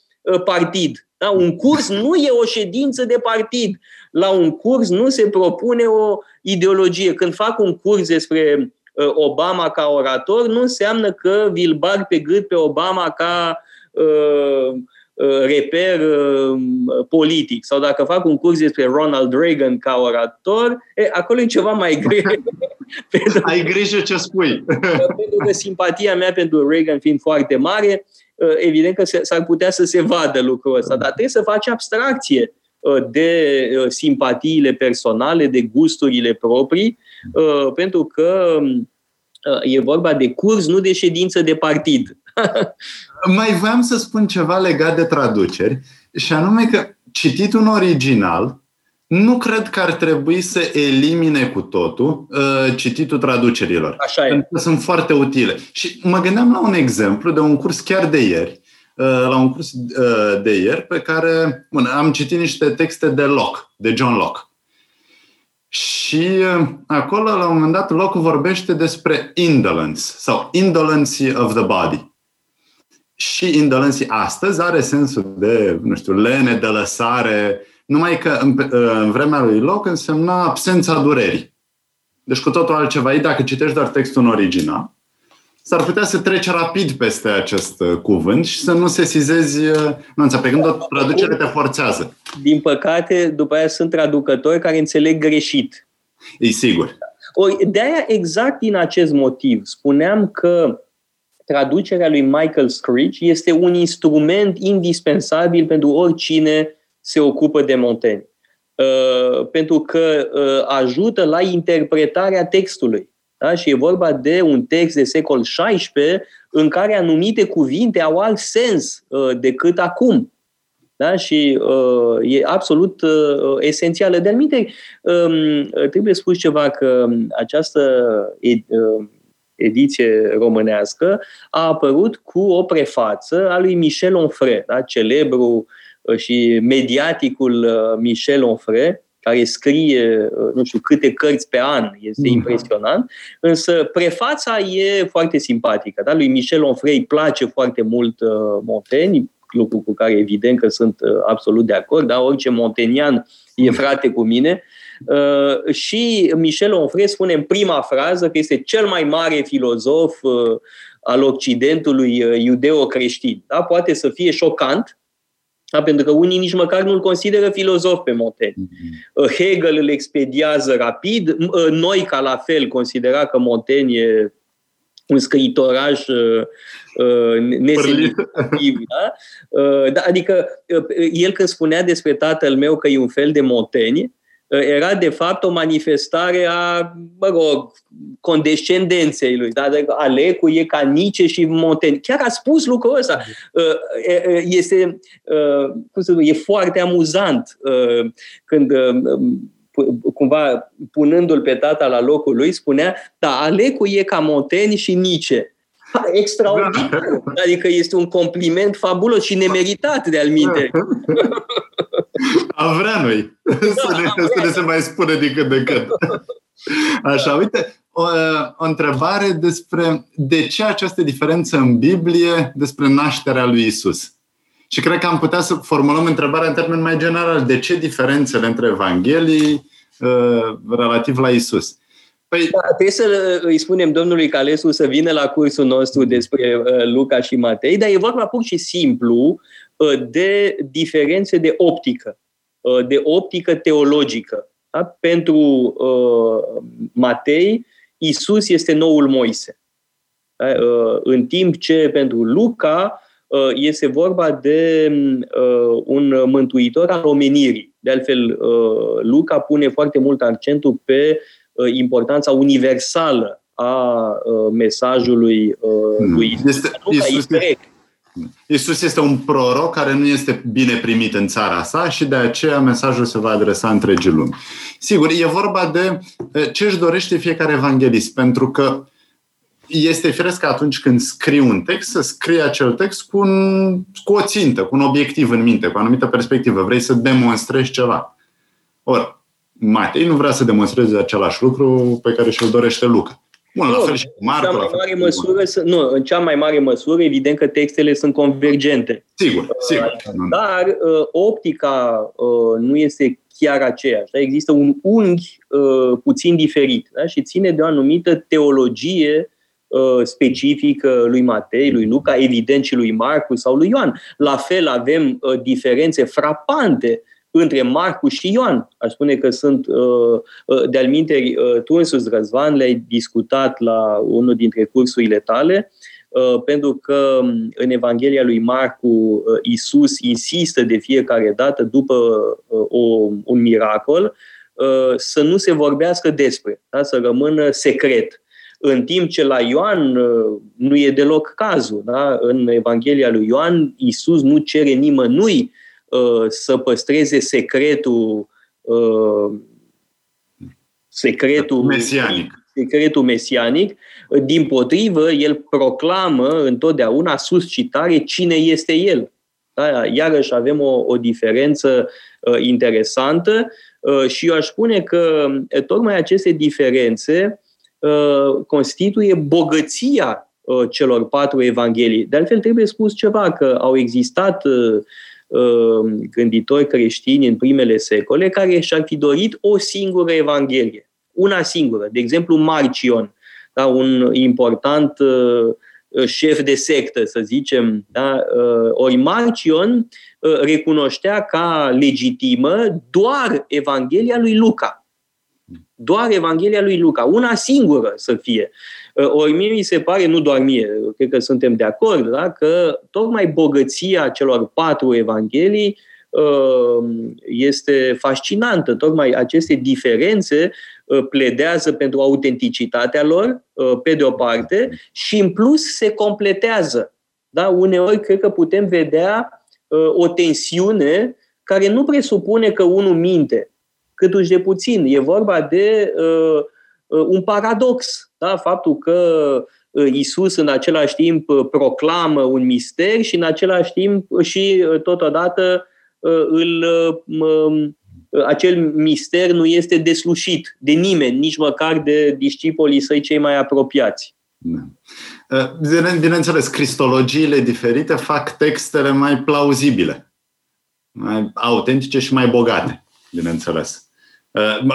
partid. Da? Un curs nu e o ședință de partid. La un curs nu se propune o ideologie. Când fac un curs despre uh, Obama ca orator, nu înseamnă că vi-l bag pe gât pe Obama ca uh, uh, reper uh, politic. Sau dacă fac un curs despre Ronald Reagan ca orator, e, acolo e ceva mai greu. [laughs] Ai grijă ce spui. [laughs] pentru că simpatia mea pentru Reagan fiind foarte mare, uh, evident că s-ar putea să se vadă lucrul ăsta, dar trebuie să faci abstracție Uh, de uh, simpatiile personale, de gusturile proprii, uh, pentru că e vorba de curs, nu de ședință de partid. [laughs] Mai voiam să spun ceva legat de traduceri, și anume că cititul în original nu cred că ar trebui să elimine cu totul uh, cititul traducerilor. Așa e. Pentru că sunt foarte utile. Și mă gândeam la un exemplu de un curs chiar de ieri, Uh, la un curs uh, de ieri pe care bun, am citit niște texte de Locke, de John Locke. Și uh, acolo, la un moment dat, Locke vorbește despre indolence sau indolency of the body. Și indolency astăzi are sensul de, nu știu, lene, de lăsare, numai că în, în vremea lui Locke însemna absența durerii. Deci cu totul altceva. E dacă citești doar textul în original, s-ar putea să treci rapid peste acest uh, cuvânt și să nu se sizezi uh, nuanța, pe când o traducere te forțează. Din păcate, după aia sunt traducători care înțeleg greșit. E sigur. Ori, de-aia, exact din acest motiv, spuneam că traducerea lui Michael Screech este un instrument indispensabil pentru oricine se ocupă de Montaigne. Uh, pentru că uh, ajută la interpretarea textului. Da? Și e vorba de un text de secol XVI în care anumite cuvinte au alt sens uh, decât acum. Da? Și uh, e absolut uh, esențială. De anumite, um, trebuie spus ceva că această ed, uh, ediție românească a apărut cu o prefață a lui Michel Onfray, da? celebru și mediaticul Michel Onfray, care scrie nu știu câte cărți pe an, este mm. impresionant, însă prefața e foarte simpatică. Da? Lui Michel Onfray îi place foarte mult Montaigne, lucru cu care evident că sunt absolut de acord, dar orice montenian e frate cu mine. Uh, și Michel Onfray spune în prima frază că este cel mai mare filozof uh, al Occidentului uh, iudeo-creștin. Da? Poate să fie șocant, da? pentru că unii nici măcar nu-l consideră filozof pe Montaigne. Mm-hmm. Hegel îl expediază rapid, noi ca la fel considera că Montaigne e un scriitoraj uh, nesemnificativ. Da? Uh, da? Adică uh, el când spunea despre tatăl meu că e un fel de Montaigne, era de fapt o manifestare a, mă rog, condescendenței lui. Da? Adică Alecu e ca Nice și Montaigne. Chiar a spus lucrul ăsta. Este, cum să zic, e foarte amuzant când cumva punându-l pe tata la locul lui, spunea, da, Alecu e ca Montaigne și Nice. Extraordinar. Adică este un compliment fabulos și nemeritat de-al minte. [laughs] Am vrea noi [laughs] să ne, să ne se mai spune din când de când. Așa, uite, o, o întrebare despre de ce această diferență în Biblie despre nașterea lui Isus. Și cred că am putea să formulăm întrebarea în termen mai general. De ce diferențele între Evanghelii uh, relativ la Isus? Păi... Da, trebuie să îi spunem domnului Calesu să vină la cursul nostru despre uh, Luca și Matei, dar e vorba pur și simplu uh, de diferențe de optică, uh, de optică teologică. Da? Pentru uh, Matei, Isus este noul Moise. Da? Uh, în timp ce pentru Luca uh, este vorba de uh, un mântuitor al omenirii. De altfel, uh, Luca pune foarte mult accentul pe uh, Uh, importanța universală a uh, mesajului uh, hmm. lui Isus. Este, Isus este un proroc care nu este bine primit în țara sa și de aceea mesajul se va adresa întregii lumi. Sigur, e vorba de ce își dorește fiecare evanghelist, pentru că este firesc că atunci când scrii un text, să scrii acel text cu, un, cu o țintă, cu un obiectiv în minte, cu o anumită perspectivă. Vrei să demonstrezi ceva. Ori, Matei nu vrea să demonstreze același lucru pe care și-l dorește Luca. Bun, nu, la fel și cu Marco. În cea mai mare măsură, nu, în cea mai mare măsură, evident că textele sunt convergente. Sigur, sigur. Dar uh, optica uh, nu este chiar aceeași. Da? Există un unghi uh, puțin diferit da? și ține de o anumită teologie specifică lui Matei, lui Luca, evident și lui Marcu sau lui Ioan. La fel avem diferențe frapante între Marcu și Ioan. Aș spune că sunt, uh, uh, de-al minteri, uh, tu însuți, Răzvan, le-ai discutat la unul dintre cursurile tale, pentru că um, în Evanghelia lui Marcu Isus insistă de fiecare dată, după o, un miracol, să nu se vorbească despre, da? să rămână secret. În timp ce la Ioan nu e deloc cazul. Da? În Evanghelia lui Ioan, Isus nu cere nimănui Uh, să păstreze secretul uh, secretul mesianic. Secretul mesianic. Din potrivă, el proclamă întotdeauna suscitare cine este el. Da? Iarăși avem o, o diferență uh, interesantă uh, și eu aș spune că uh, tocmai aceste diferențe uh, constituie bogăția uh, celor patru evanghelii. De altfel, trebuie spus ceva, că au existat uh, Uh, gânditori creștini în primele secole care și-ar fi dorit o singură Evanghelie, una singură. De exemplu, Marcion, da, un important uh, șef de sectă, să zicem. Da? Uh, ori Marcion recunoștea ca legitimă doar Evanghelia lui Luca. Doar Evanghelia lui Luca, una singură să fie. Uh, ori mie mi se pare, nu doar mie, cred că suntem de acord, da? că tocmai bogăția celor patru evanghelii uh, este fascinantă. Tocmai aceste diferențe uh, pledează pentru autenticitatea lor, pe de o parte, și în plus se completează. Da? Uneori cred că putem vedea o tensiune care nu presupune că unul minte, cât de puțin. E vorba de uh, un paradox. Da? Faptul că uh, Isus în același timp uh, proclamă un mister și în același timp și uh, totodată îl, acel mister nu este deslușit de nimeni, nici măcar de discipolii săi cei mai apropiați. Da. Bineînțeles, cristologiile diferite fac textele mai plauzibile, mai autentice și mai bogate, bineînțeles.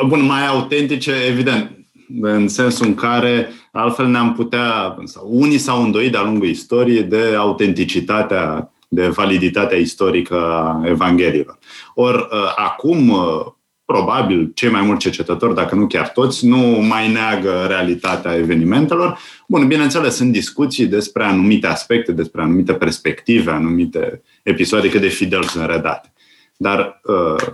Bun, mai autentice, evident, în sensul în care altfel ne-am putea, sau unii s-au îndoit de-a lungul istoriei de autenticitatea, de validitatea istorică a Evangheliilor. Ori uh, acum, uh, probabil, cei mai mulți cercetători, dacă nu chiar toți, nu mai neagă realitatea evenimentelor. Bun, bineînțeles, sunt discuții despre anumite aspecte, despre anumite perspective, anumite episoade cât de fidel sunt redate. Dar uh,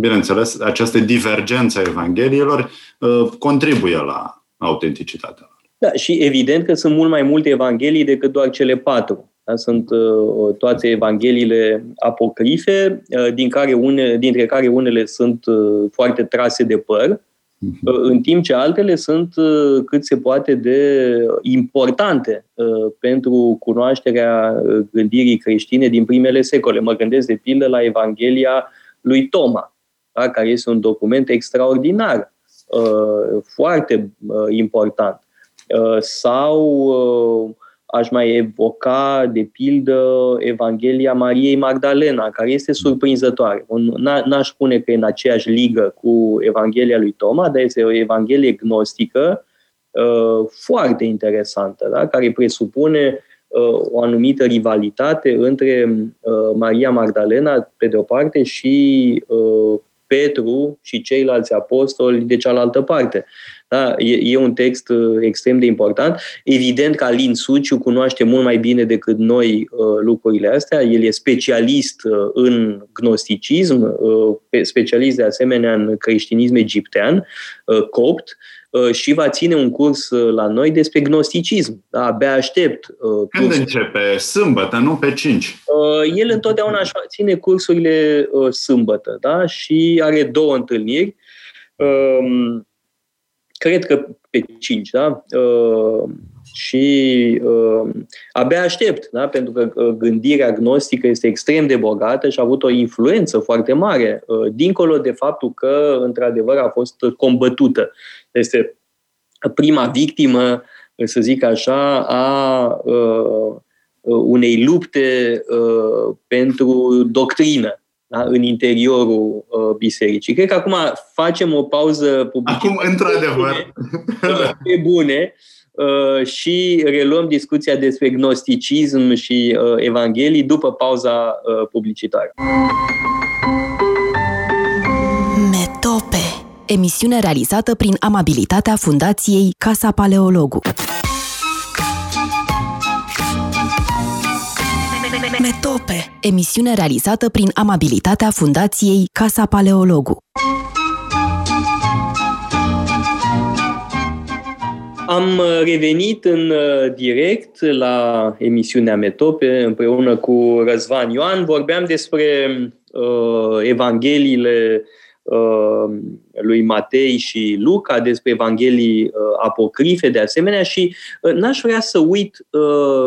bineînțeles, această divergență a Evangheliilor uh, contribuie la autenticitatea Da, și evident că sunt mult mai multe Evanghelii decât doar cele patru. Da? Sunt uh, toate Evangheliile apocrife, uh, din care une, dintre care unele sunt uh, foarte trase de păr, mhm. uh, în timp ce altele sunt uh, cât se poate de importante uh, pentru cunoașterea gândirii creștine din primele secole. Mă gândesc de pildă la Evanghelia lui Toma, da? care este un document extraordinar, uh, foarte uh, important. Uh, sau aș mai evoca, de pildă, Evanghelia Mariei Magdalena, care este surprinzătoare. N-aș spune că e în aceeași ligă cu Evanghelia lui Toma, dar este o Evanghelie gnostică foarte interesantă, da? care presupune o anumită rivalitate între Maria Magdalena, pe de o parte, și Petru și ceilalți apostoli de cealaltă parte. Da? E, e un text uh, extrem de important. Evident că Alin Suciu cunoaște mult mai bine decât noi uh, lucrurile astea. El e specialist uh, în gnosticism, specialist de asemenea în creștinism egiptean, copt, și va ține un curs la noi despre gnosticism. Da, abia aștept. Când cursul. începe? Sâmbătă, nu pe 5. El întotdeauna își ține cursurile sâmbătă da? și are două întâlniri. Um, cred că pe 5, da? Uh, și uh, abia aștept, da? pentru că uh, gândirea gnostică este extrem de bogată și a avut o influență foarte mare, uh, dincolo de faptul că, într-adevăr, a fost combătută. Este prima victimă, să zic așa, a uh, unei lupte uh, pentru doctrină da? în interiorul uh, bisericii. Cred că acum facem o pauză publică. Acum, într-adevăr. Pe bune uh, și reluăm discuția despre gnosticism și uh, evanghelii după pauza uh, publicitară. Metope Emisiune realizată prin amabilitatea Fundației Casa Paleologu. Metope. Emisiune realizată prin amabilitatea Fundației Casa Paleologu. Am revenit în uh, direct la emisiunea Metope împreună cu Răzvan Ioan. Vorbeam despre uh, Evangheliile Uh, lui Matei și Luca, despre Evanghelii uh, apocrife de asemenea și uh, n-aș vrea să uit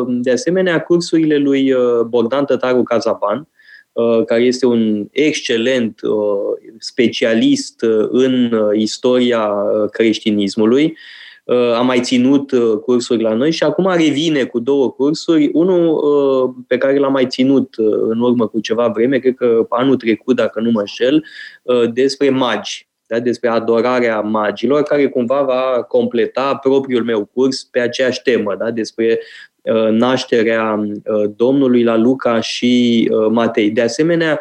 de asemenea cursurile lui Bogdan Tătaru Cazaban, care este un excelent specialist în istoria creștinismului Uh, a mai ținut uh, cursuri la noi și acum revine cu două cursuri. Unul uh, pe care l-am mai ținut în urmă cu ceva vreme, cred că anul trecut, dacă nu mă înșel, despre magi, da? despre adorarea magilor, care cumva va completa propriul meu curs pe aceeași temă, da? despre nașterea Domnului la Luca și Matei. De asemenea,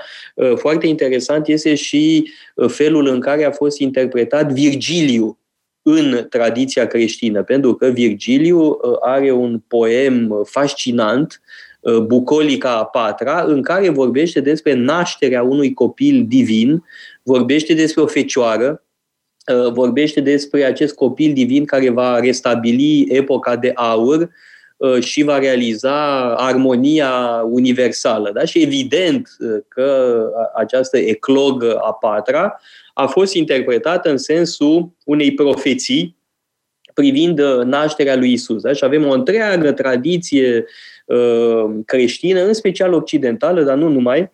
foarte interesant este și felul în care a fost interpretat Virgiliu în tradiția creștină, pentru că Virgiliu uh, are un poem fascinant, uh, Bucolica a patra, în care vorbește despre nașterea unui copil divin, vorbește despre o fecioară, uh, vorbește despre acest copil divin care va restabili epoca de aur și va realiza armonia universală. Da? Și evident că această eclogă a patra a fost interpretată în sensul unei profeții privind uh, nașterea lui Isus. Da? Și avem o întreagă tradiție uh, creștină, în special occidentală, dar nu numai,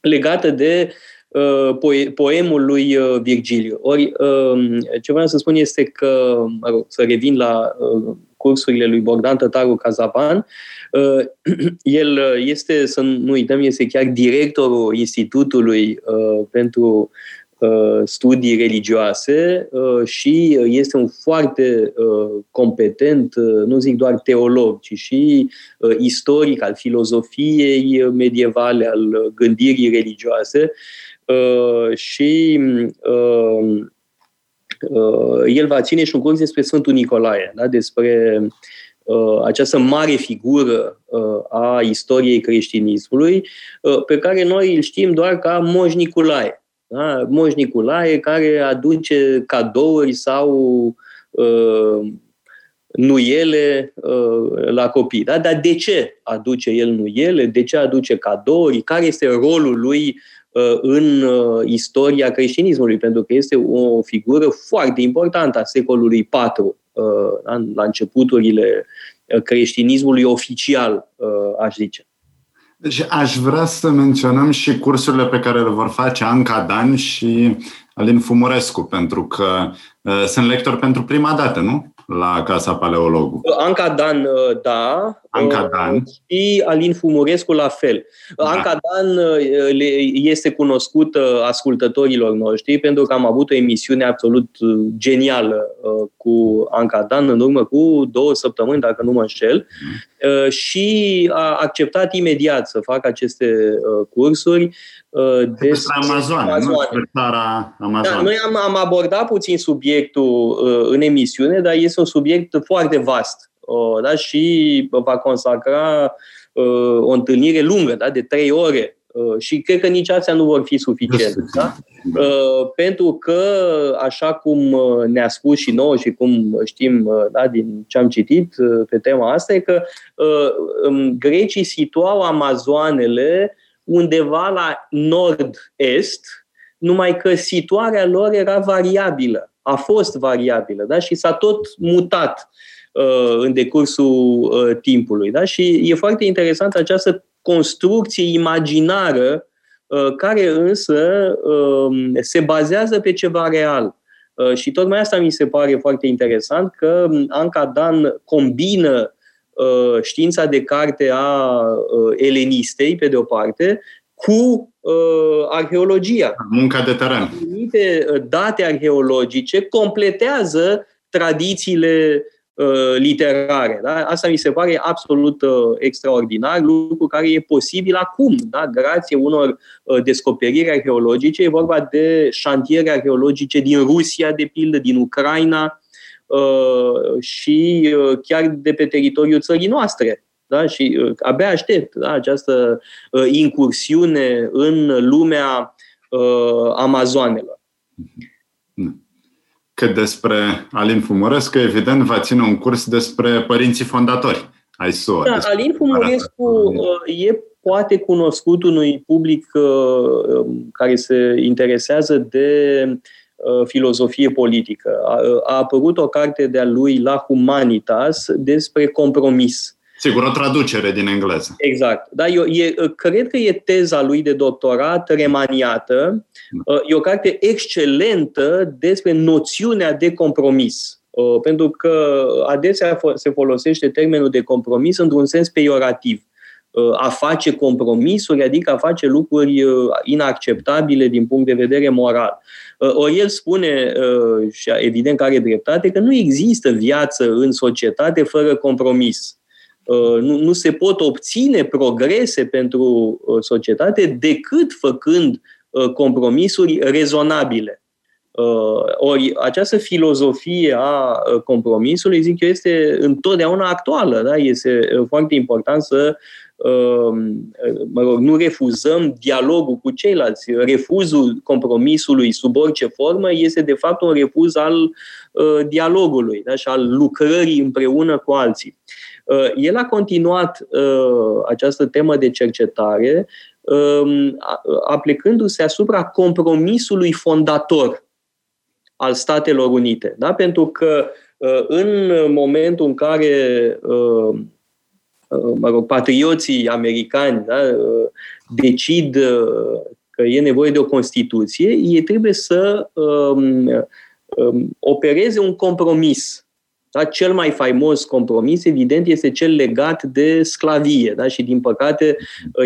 legată de poemul lui Virgiliu. Ori, ce vreau să spun este că, mă rog, să revin la cursurile lui Bogdan Tătaru Cazapan, [clears throat] el este, să nu uităm, este chiar directorul Institutului pentru Uh, studii religioase uh, și este un foarte uh, competent, nu zic doar teolog, ci și istoric al filozofiei medievale, al gândirii religioase. Și el va ține și un curs despre Sfântul Nicolae, da? despre această mare figură a istoriei creștinismului, pe care noi îl știm doar ca Moș Nicolae da? Moș Nicolae care aduce cadouri sau uh, nuiele uh, la copii. Da? Dar de ce aduce el nuiele? De ce aduce cadouri? Care este rolul lui uh, în uh, istoria creștinismului? Pentru că este o figură foarte importantă a secolului IV, uh, da? la începuturile uh, creștinismului oficial, uh, aș zice. Deci aș vrea să menționăm și cursurile pe care le vor face Anca Dan și Alin Fumurescu, pentru că uh, sunt lectori pentru prima dată, nu? La Casa Paleologu. Anca Dan, uh, da. Anca uh, Dan. Și Alin Fumurescu la fel. Da. Anca Dan uh, este cunoscută ascultătorilor noștri pentru că am avut o emisiune absolut genială cu Anca Dan în urmă cu două săptămâni, dacă nu mă înșel, mm. și a acceptat imediat să facă aceste cursuri despre Amazon, despre țara Amazon. Da, noi am, am abordat puțin subiectul uh, în emisiune, dar este un subiect foarte vast uh, da? și va consacra uh, o întâlnire lungă, da? de trei ore. Uh, și cred că nici astea nu vor fi suficiente. Da? Uh, pentru că, așa cum uh, ne-a spus și nouă și cum știm da, din ce am citit pe tema asta, e că um, grecii situau amazoanele undeva la nord-est, numai că situarea lor era variabilă, a fost variabilă da? și s-a tot mutat uh, în decursul uh, timpului. Da? Și e foarte interesant această construcție imaginară uh, care însă uh, se bazează pe ceva real. Uh, și tocmai asta mi se pare foarte interesant, că Anca Dan combină Uh, știința de carte a uh, elenistei, pe de o parte, cu uh, arheologia. Munca de teren. Anumite date arheologice completează tradițiile uh, literare. Da? Asta mi se pare absolut uh, extraordinar, lucru care e posibil acum, da? grație unor uh, descoperiri arheologice. E vorba de șantiere arheologice din Rusia, de pildă, din Ucraina, Uh, și uh, chiar de pe teritoriul țării noastre. Da? Și uh, abia aștept da? această incursiune în lumea Amazoanelor. Cât despre Alin Fumurescu, evident, va ține un curs despre părinții fondatori ai SUA. Da, Alin Fumurescu e poate cunoscut unui public um, care se interesează de Uh, filozofie politică. A, a apărut o carte de-a lui La Humanitas despre compromis. Sigur, o traducere din engleză. Exact. Da, eu, e, cred că e teza lui de doctorat remaniată. Da. Uh, e o carte excelentă despre noțiunea de compromis. Uh, pentru că adesea se folosește termenul de compromis într-un sens peiorativ a face compromisuri, adică a face lucruri inacceptabile din punct de vedere moral. Uh, ori el spune, uh, și evident că are dreptate, că nu există viață în societate fără compromis. Uh, nu, nu se pot obține progrese pentru societate decât făcând compromisuri rezonabile. Ori această filozofie a compromisului, zic eu, este întotdeauna actuală. Da? Este foarte important să Um, mă rog, nu refuzăm dialogul cu ceilalți. Refuzul compromisului sub orice formă este de fapt un refuz al uh, dialogului da? și al lucrării împreună cu alții. Uh, el a continuat uh, această temă de cercetare um, aplicându-se asupra compromisului fondator al Statelor Unite. Da? Pentru că în momentul în care Uh, mă rog, patrioții americani da, uh, decid că e nevoie de o Constituție, ei trebuie să um, um, opereze un compromis. Da? Cel mai faimos compromis, evident, este cel legat de sclavie. Da? Și, din păcate,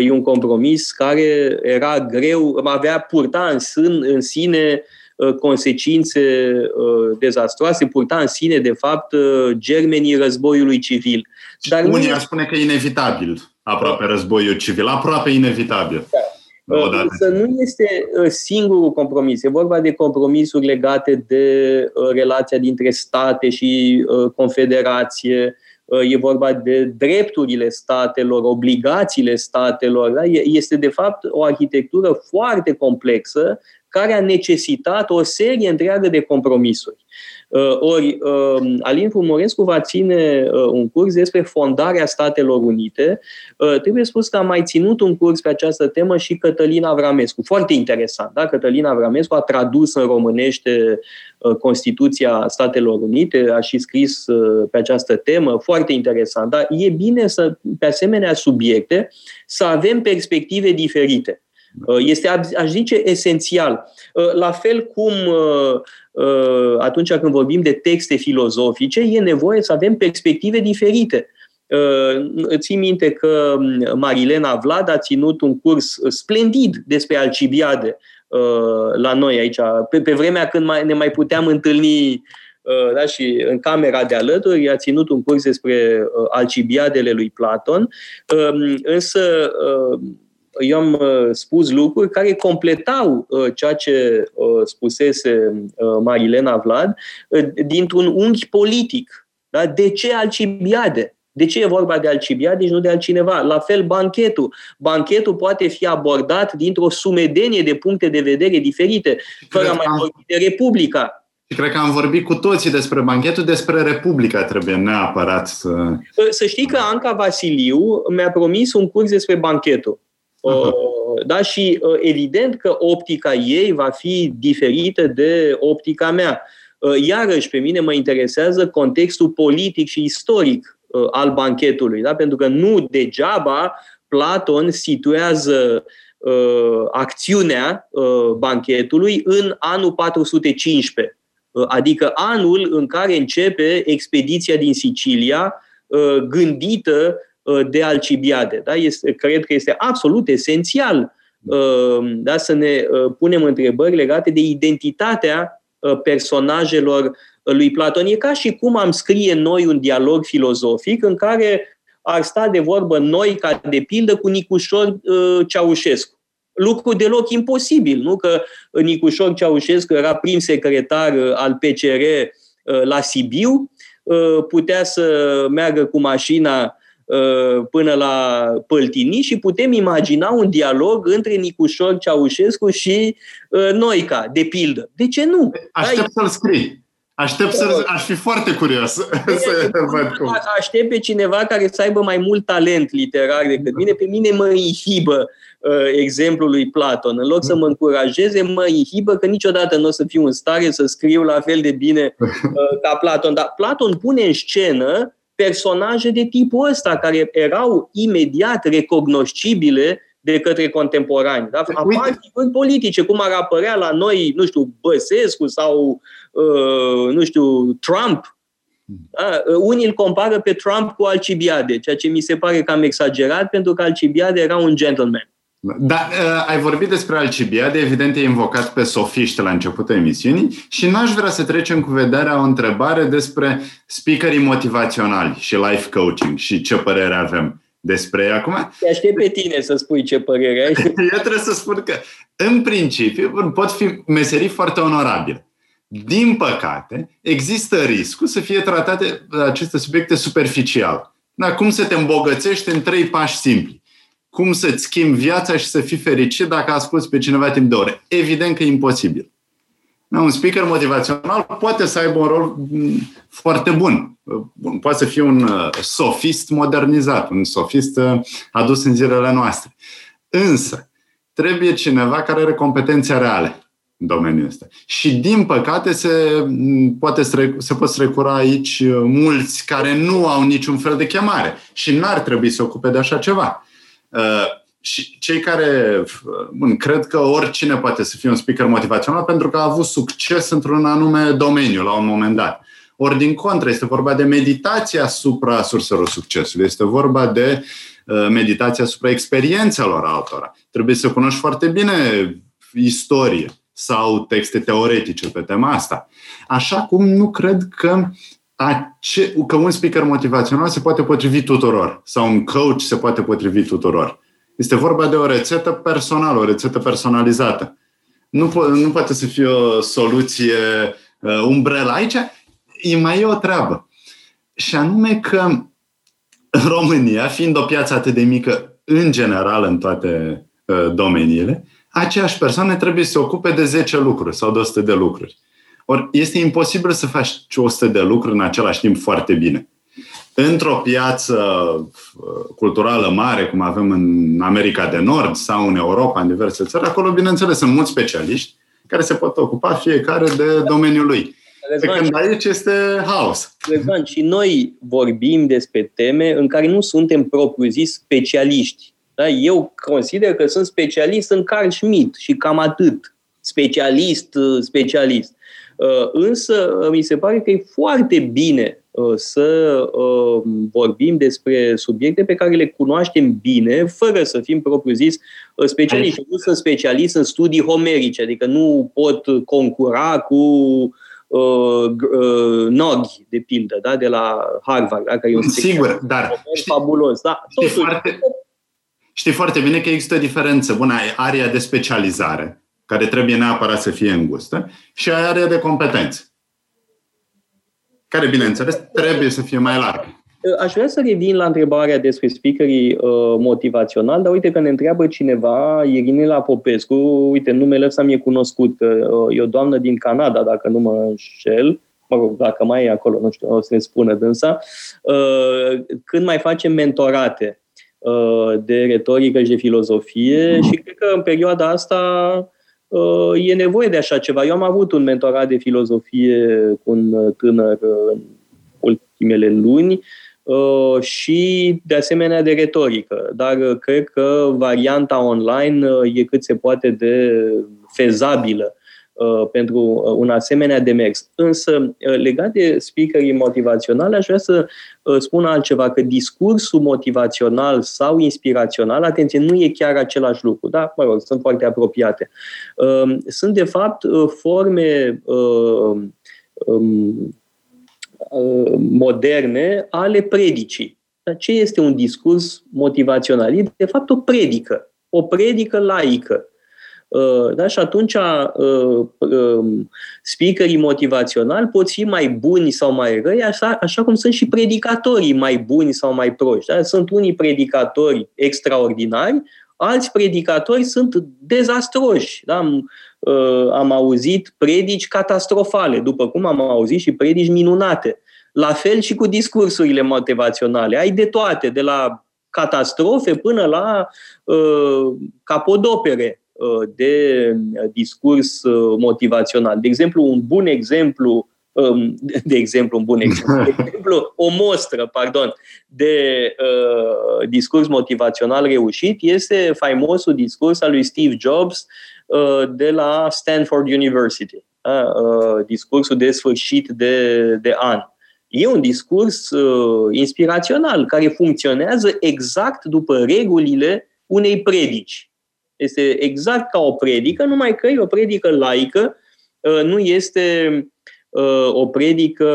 e un compromis care era greu, avea purta în, sân, în sine uh, consecințe uh, dezastroase, purta în sine, de fapt, uh, germenii războiului civil. Dar Unii ar spune că e inevitabil aproape războiul civil, aproape inevitabil. Da. Însă nu este uh, singurul compromis. E vorba de compromisuri legate de uh, relația dintre state și uh, confederație, e vorba de drepturile statelor, obligațiile statelor. Da? Este, de fapt, o arhitectură foarte complexă care a necesitat o serie întreagă de compromisuri. Uh, ori uh, Alin Fumorescu va ține uh, un curs despre fondarea Statelor Unite. Trebuie spus că a mai ținut un curs pe această temă și Cătălina Avramescu. Foarte interesant. Da? Cătălina Avramescu a tradus în românește Constituția Statelor Unite, a și scris pe această temă. Foarte interesant. Dar e bine să, pe asemenea subiecte, să avem perspective diferite. Este, aș zice, esențial. La fel cum Uh, atunci când vorbim de texte filozofice, e nevoie să avem perspective diferite. Uh, ții minte că um, Marilena Vlad a ținut un curs splendid despre Alcibiade uh, la noi aici, pe, pe vremea când mai, ne mai puteam întâlni da, și în camera de alături a ținut un curs despre Alcibiadele lui Platon, um, însă eu am uh, spus lucruri care completau uh, ceea ce uh, spusese Marilena Vlad dintr-un unghi politic. Da? De ce Alcibiade? De ce e vorba de Alcibiade și nu de altcineva? La fel banchetul. Banchetul poate fi abordat dintr-o sumedenie de puncte de vedere diferite, fără a mai vorbi de Republica. Și cred că am vorbit cu toții despre banchetul, despre Republica trebuie neapărat să... Să știi că Anca Vasiliu mi-a promis un curs despre banchetul. Uh, da? Și uh, evident că optica ei va fi diferită de optica mea. Uh, iarăși, pe mine mă interesează contextul politic și istoric al banchetului, da? pentru că nu degeaba Platon situează uh, acțiunea uh, banchetului în anul 415, uh, adică anul în care începe expediția din Sicilia, uh, gândită Uh, de Alcibiade. Da? Este, cred că este absolut esențial uh, da? să ne uh, punem întrebări legate de identitatea personajelor lui Platon. E ca și cum am scrie noi un dialog filozofic în care ar sta de vorbă noi, ca de pildă, cu Nicușor Ceaușescu. Lucru deloc imposibil, nu? Că Nicușor Ceaușescu era prim secretar al PCR la Sibiu, putea să meargă cu mașina Uh, până la Păltini și putem imagina un dialog între Nicușor Ceaușescu și uh, Noica, de pildă. De ce nu? Aștept Ai... să-l scrii. Aștept să aș fi foarte curios [laughs] să văd cum. Aștept pe cineva care să aibă mai mult talent literar decât mine. Pe mine mă inhibă uh, exemplul lui Platon. În loc să mă încurajeze, mă inhibă că niciodată nu o să fiu în stare să scriu la fel de bine [laughs] uh, ca Platon. Dar Platon pune în scenă personaje de tipul ăsta, care erau imediat recognoscibile de către contemporani. Da? Apar figuri politice, cum ar apărea la noi, nu știu, Băsescu sau, uh, nu știu, Trump. Da? Unii îl compară pe Trump cu Alcibiade, ceea ce mi se pare cam exagerat, pentru că Alcibiade era un gentleman. Da, uh, ai vorbit despre Alcibiade, evident e invocat pe sofiști la începutul emisiunii și n-aș vrea să trecem cu vederea o întrebare despre speakerii motivaționali și life coaching și ce părere avem despre ei acum. Te aștept pe tine să spui ce părere ai. [laughs] Eu trebuie să spun că, în principiu, pot fi meserii foarte onorabile. Din păcate, există riscul să fie tratate aceste subiecte superficial. Da, cum să te îmbogățești în trei pași simpli cum să-ți schimbi viața și să fii fericit dacă asculți pe cineva timp de ore. Evident că e imposibil. Un speaker motivațional poate să aibă un rol mm, foarte bun. bun poate să fie un uh, sofist modernizat, un sofist uh, adus în zilele noastre. Însă, trebuie cineva care are competențe reale în domeniul ăsta. Și, din păcate, se, mm, poate, se pot strecura aici uh, mulți care nu au niciun fel de chemare și n-ar trebui să ocupe de așa ceva. Uh, și cei care, bun, cred că oricine poate să fie un speaker motivațional pentru că a avut succes într-un anume domeniu la un moment dat. Ori din contră, este vorba de meditația asupra surselor succesului, este vorba de uh, meditația asupra experiențelor altora. Trebuie să cunoști foarte bine istorie sau texte teoretice pe tema asta. Așa cum nu cred că ace- că un speaker motivațional se poate potrivi tuturor sau un coach se poate potrivi tuturor. Este vorba de o rețetă personală, o rețetă personalizată. Nu, po- nu poate să fie o soluție uh, umbrelă. Aici e mai e o treabă. Și anume că România, fiind o piață atât de mică în general în toate uh, domeniile, aceeași persoană trebuie să se ocupe de 10 lucruri sau de 100 de lucruri. Ori este imposibil să faci 100 de lucruri în același timp foarte bine. Într-o piață uh, culturală mare, cum avem în America de Nord sau în Europa, în diverse țări, acolo, bineînțeles, sunt mulți specialiști care se pot ocupa fiecare de domeniul lui. Pe când aici este haos. Răzvan, și noi vorbim despre teme în care nu suntem propriu-zis specialiști. Da? Eu consider că sunt specialist în Carl Schmitt și cam atât. Specialist, uh, specialist. Uh, însă, uh, mi se pare că e foarte bine să vorbim despre subiecte pe care le cunoaștem bine, fără să fim propriu-zis specialiști. Nu sunt specialist în studii homerice, adică nu pot concura cu uh, uh, Noghi, de pildă, da? de la Harvard, da? care e un Sigur, dar știi, fabulos. Da? Știi, foarte, știi foarte bine că există o diferență. Bună, ai area de specializare, care trebuie neapărat să fie îngustă, și ai area de competențe, care, bineînțeles, trebuie să fie mai largă. Aș vrea să revin la întrebarea despre speakerii uh, motivațional, dar uite că ne întreabă cineva, Irinela Popescu, uite, numele ăsta mi-e cunoscut, uh, e o doamnă din Canada, dacă nu mă înșel, mă rog, dacă mai e acolo, nu știu, o să ne spună dânsa, uh, când mai facem mentorate uh, de retorică și de filozofie și cred că în perioada asta uh, e nevoie de așa ceva. Eu am avut un mentorat de filozofie cu un tânăr în ultimele luni Uh, și de asemenea de retorică. Dar uh, cred că varianta online uh, e cât se poate de fezabilă pentru un asemenea demers. Însă, legat de speakerii motivaționale, aș vrea să spun altceva, că discursul motivațional sau inspirațional, atenție, nu e chiar același lucru, da? Mă rog, sunt foarte apropiate. Sunt, de fapt, forme um, Uh, moderne ale predicii. Dar ce este un discurs motivațional? E de fapt o predică, o predică laică. Uh, da? Și atunci uh, um, speakerii motivaționali pot fi mai buni sau mai răi, așa, așa cum sunt și predicatorii mai buni sau mai proști. Da? Sunt unii predicatori extraordinari, alți predicatori sunt dezastroși. Da? Am, uh, am auzit predici catastrofale, după cum am auzit și predici minunate. La fel și cu discursurile motivaționale. Ai de toate, de la catastrofe până la uh, capodopere uh, de discurs uh, motivațional. De exemplu, un bun exemplu um, de exemplu, un bun exemplu, de [laughs] exemplu, o mostră, pardon, de uh, discurs motivațional reușit este faimosul discurs al lui Steve Jobs uh, de la Stanford University, uh, discursul de sfârșit de, de an. E un discurs uh, inspirațional care funcționează exact după regulile unei predici. Este exact ca o predică, numai că e o predică laică, uh, nu este uh, o predică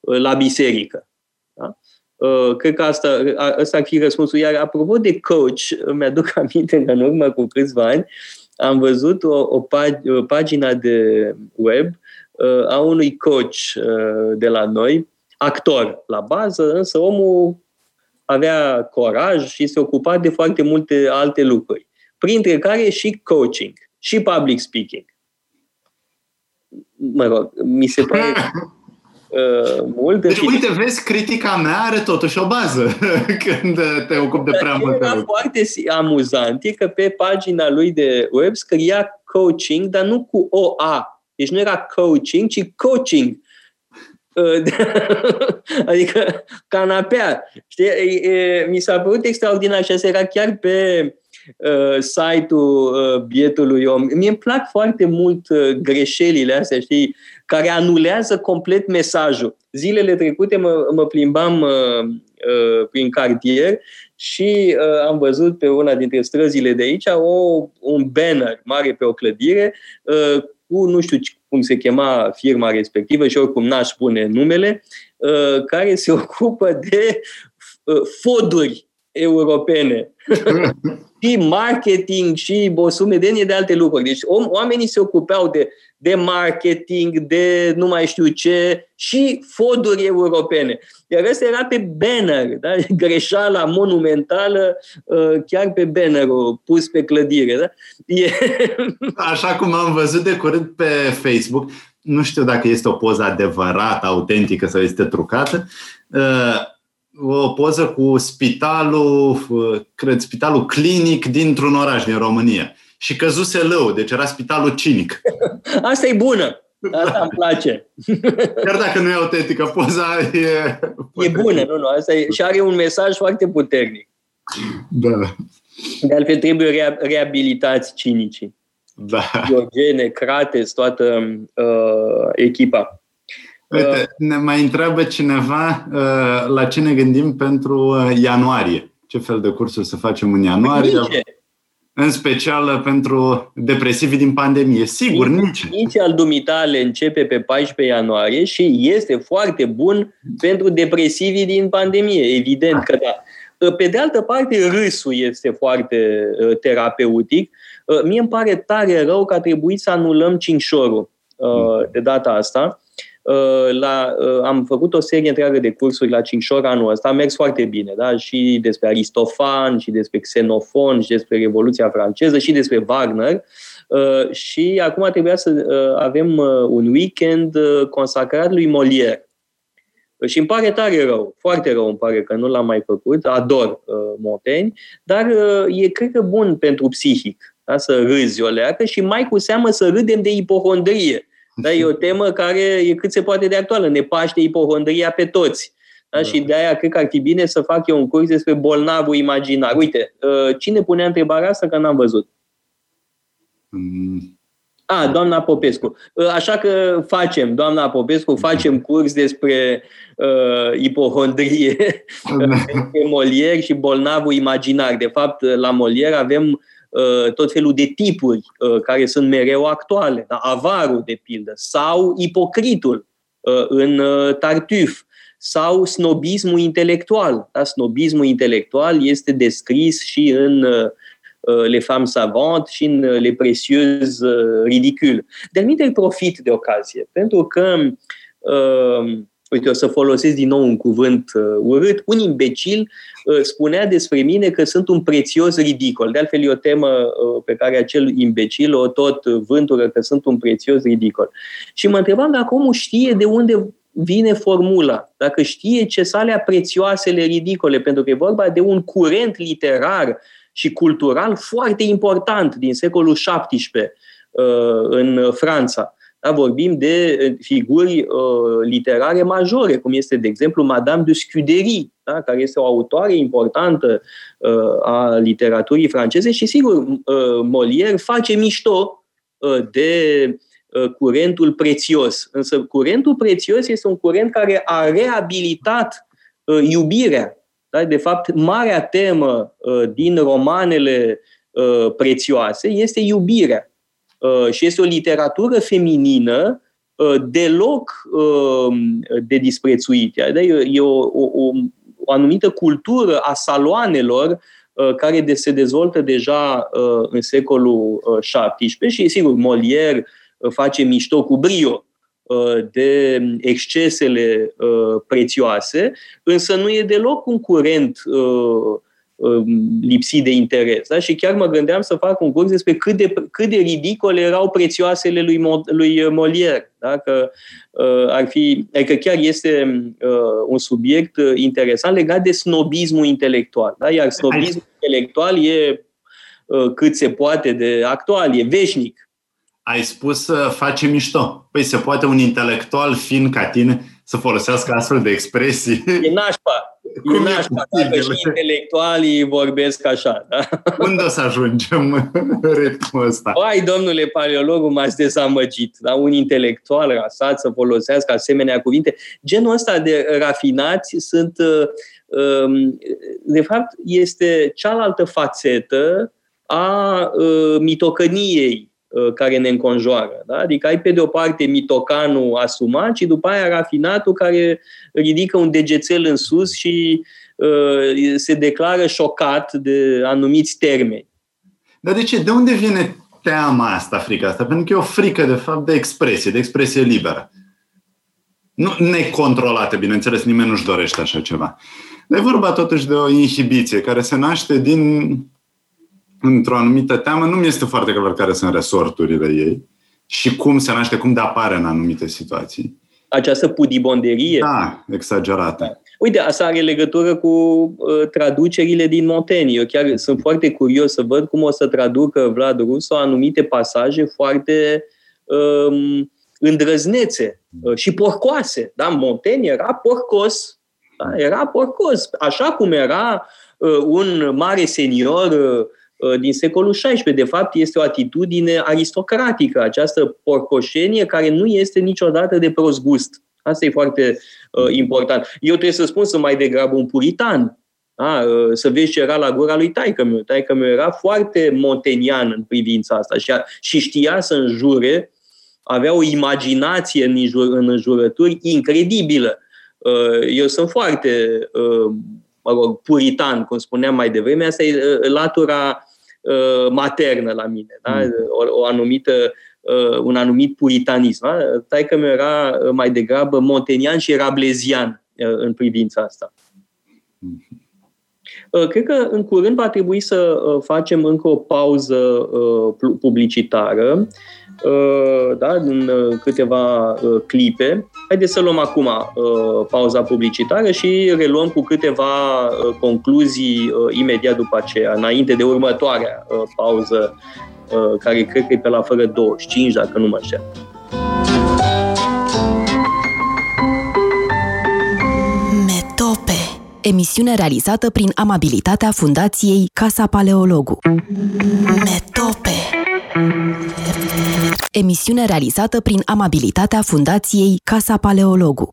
uh, la biserică. Da? Uh, cred că asta, asta ar fi răspunsul. Iar apropo de coach, mi-aduc [laughs] aminte că în urmă cu câțiva ani am văzut o, o, pag- o pagină de web uh, a unui coach uh, de la noi, actor la bază, însă omul avea coraj și se ocupa de foarte multe alte lucruri, printre care și coaching, și public speaking. Mă rog, mi se pare [laughs] uh, mult. Deci, uite, vezi, critica mea are totuși o bază [laughs] când te ocupi de prea multe lucruri. foarte amuzant e că pe pagina lui de web scria coaching, dar nu cu O-A. Deci nu era coaching, ci coaching. [laughs] adică canapea. Știi? Mi s-a părut extraordinar și asta era chiar pe uh, site-ul uh, bietului om. Mie îmi plac foarte mult uh, greșelile astea, știi, care anulează complet mesajul. Zilele trecute mă, mă plimbam uh, uh, prin cartier și uh, am văzut pe una dintre străzile de aici o, un banner mare pe o clădire uh, cu, nu știu cum se chema firma respectivă și oricum n-aș spune numele, uh, care se [laughs] ocupă de uh, foduri europene. [laughs] și marketing și o sumedenie de alte lucruri. Deci om, oamenii se ocupau de, de marketing, de nu mai știu ce și fonduri europene. Iar ăsta era pe banner, da? [laughs] greșeala monumentală uh, chiar pe bannerul pus pe clădire. Da? E... [laughs] Așa cum am văzut de curând pe Facebook, nu știu dacă este o poză adevărată, autentică sau este trucată, uh, o poză cu spitalul, cred, spitalul clinic dintr-un oraș din România. Și căzuse lău, deci era spitalul cinic. [laughs] Asta e bună. Asta îmi place. [laughs] Chiar dacă nu e autentică, poza e... E bună, nu, nu. Asta e, și are un mesaj foarte puternic. Da. De altfel trebuie rea, reabilitați cinicii. Da. Diogene, Crates, toată uh, echipa. Uite, ne mai întreabă cineva uh, la ce ne gândim pentru uh, ianuarie. Ce fel de cursuri să facem în ianuarie? Nici. În special pentru depresivii din pandemie. Sigur, nici. Nici al dumitale începe pe 14 ianuarie și este foarte bun pentru depresivii din pandemie. Evident că da. Pe de altă parte, râsul este foarte uh, terapeutic. Mie îmi pare tare rău că a trebuit să anulăm cinșorul de data asta Uh, la, uh, am făcut o serie întreagă de cursuri la Cinșor anul ăsta, a mers foarte bine, da? și despre Aristofan, și despre Xenofon, și despre Revoluția franceză, și despre Wagner. Uh, și acum trebuia să avem un weekend consacrat lui Molière. Și îmi pare tare rău, foarte rău îmi pare că nu l-am mai făcut, ador uh, Montaigne, dar uh, e cred că bun pentru psihic, da? să râzi o leacă și mai cu seamă să râdem de ipohondrie. Da, e o temă care e cât se poate de actuală. Ne paște ipohondria pe toți. Da? Da. Și de aia cred că ar fi bine să fac eu un curs despre bolnavul imaginar. Uite, uh, cine punea întrebarea asta că n-am văzut? Mm. A, doamna Popescu. Uh, așa că facem, doamna Popescu, facem curs despre uh, ipohondrie, [laughs] despre Molière și bolnavul imaginar. De fapt, la Molière avem Uh, tot felul de tipuri uh, care sunt mereu actuale. Da? Avarul, de pildă, sau ipocritul uh, în Tartuf, sau snobismul intelectual. Da? Snobismul intelectual este descris și în Les Femmes Savantes și în Les Précieuses Ridicules. De anumite profit de ocazie, pentru că uh, uite, o să folosesc din nou un cuvânt uh, urât, un imbecil uh, spunea despre mine că sunt un prețios ridicol. De altfel, e o temă uh, pe care acel imbecil o tot vântură că sunt un prețios ridicol. Și mă întrebam dacă omul știe de unde vine formula, dacă știe ce sale prețioasele ridicole, pentru că e vorba de un curent literar și cultural foarte important din secolul XVII în Franța da? Vorbim de uh, figuri uh, literare majore, cum este, de exemplu, Madame de Scudery, da? care este o autoare importantă uh, a literaturii franceze și, sigur, uh, Molière face mișto uh, de uh, curentul prețios. Însă curentul prețios este un curent care a reabilitat uh, iubirea. Da? De fapt, marea temă uh, din romanele uh, prețioase este iubirea. Uh, și este o literatură feminină uh, deloc uh, de disprețuit. E o, o, o, o anumită cultură a saloanelor care de, se dezvoltă deja în secolul XVII și, sigur, Molière face mișto cu brio de excesele prețioase, însă nu e deloc un curent Um, lipsit de interes. Da? Și chiar mă gândeam să fac un curs despre cât de, cât de ridicole erau prețioasele lui, lui Molière. Da? Că, uh, ar fi, adică chiar este uh, un subiect uh, interesant legat de snobismul intelectual. Da? Iar snobismul intelectual e uh, cât se poate de actual, e veșnic. Ai spus să face mișto. Păi se poate un intelectual fin ca tine să folosească astfel de expresii. E nașpa. Cum e nașpa, e dacă și intelectualii vorbesc așa. Da? Unde o să ajungem în ritmul ăsta? Ai, domnule paleologul, m-ați dezamăgit. Da? Un intelectual rasat să folosească asemenea cuvinte. Genul ăsta de rafinați sunt, uh, um, de fapt, este cealaltă fațetă a uh, mitocăniei Uh, care ne înconjoară. Da? Adică ai pe de o parte mitocanul asumat și după aia rafinatul care ridică un degețel în sus și uh, se declară șocat de anumiți termeni. Dar de ce? De unde vine teama asta, frica asta? Pentru că e o frică, de fapt, de expresie, de expresie liberă. Nu necontrolată, bineînțeles, nimeni nu-și dorește așa ceva. Dar e vorba totuși de o inhibiție care se naște din într-o anumită teamă, nu mi este foarte clar care sunt resorturile ei și cum se naște, cum de apare în anumite situații. Această pudibonderie? Da, exagerată. Uite, asta are legătură cu uh, traducerile din Montaigne. Eu chiar sunt foarte curios să văd cum o să traducă Vlad Rusu anumite pasaje foarte um, îndrăznețe uh, și porcoase. Da? Montaigne era porcos. Da? Era porcos. Așa cum era uh, un mare senior uh, Uh, din secolul XVI. De fapt, este o atitudine aristocratică, această porcoșenie care nu este niciodată de prost gust. Asta e foarte uh, important. Eu trebuie să spun, sunt mai degrabă un puritan. Da? Uh, să vezi ce era la gura lui taică meu. Taică meu era foarte montenian în privința asta și, a, și știa să înjure, avea o imaginație în, înjur, în înjurături incredibilă. Uh, eu sunt foarte uh, mă rog, puritan, cum spuneam mai devreme, asta e uh, latura Uh, maternă la mine, da? Mm. o, o anumită, uh, un anumit puritanism. Da? Taică meu era uh, mai degrabă montenian și rablezian în privința asta. Cred că în curând va trebui să facem încă o pauză publicitară, da, în câteva clipe. Haideți să luăm acum uh, pauza publicitară și reluăm cu câteva uh, concluzii uh, imediat după aceea, înainte de următoarea uh, pauză, uh, care cred că e pe la fără 25, dacă nu mă înșel. Metope emisiune realizată prin amabilitatea Fundației Casa Paleologu. Metope Emisiune realizată prin amabilitatea Fundației Casa Paleologu.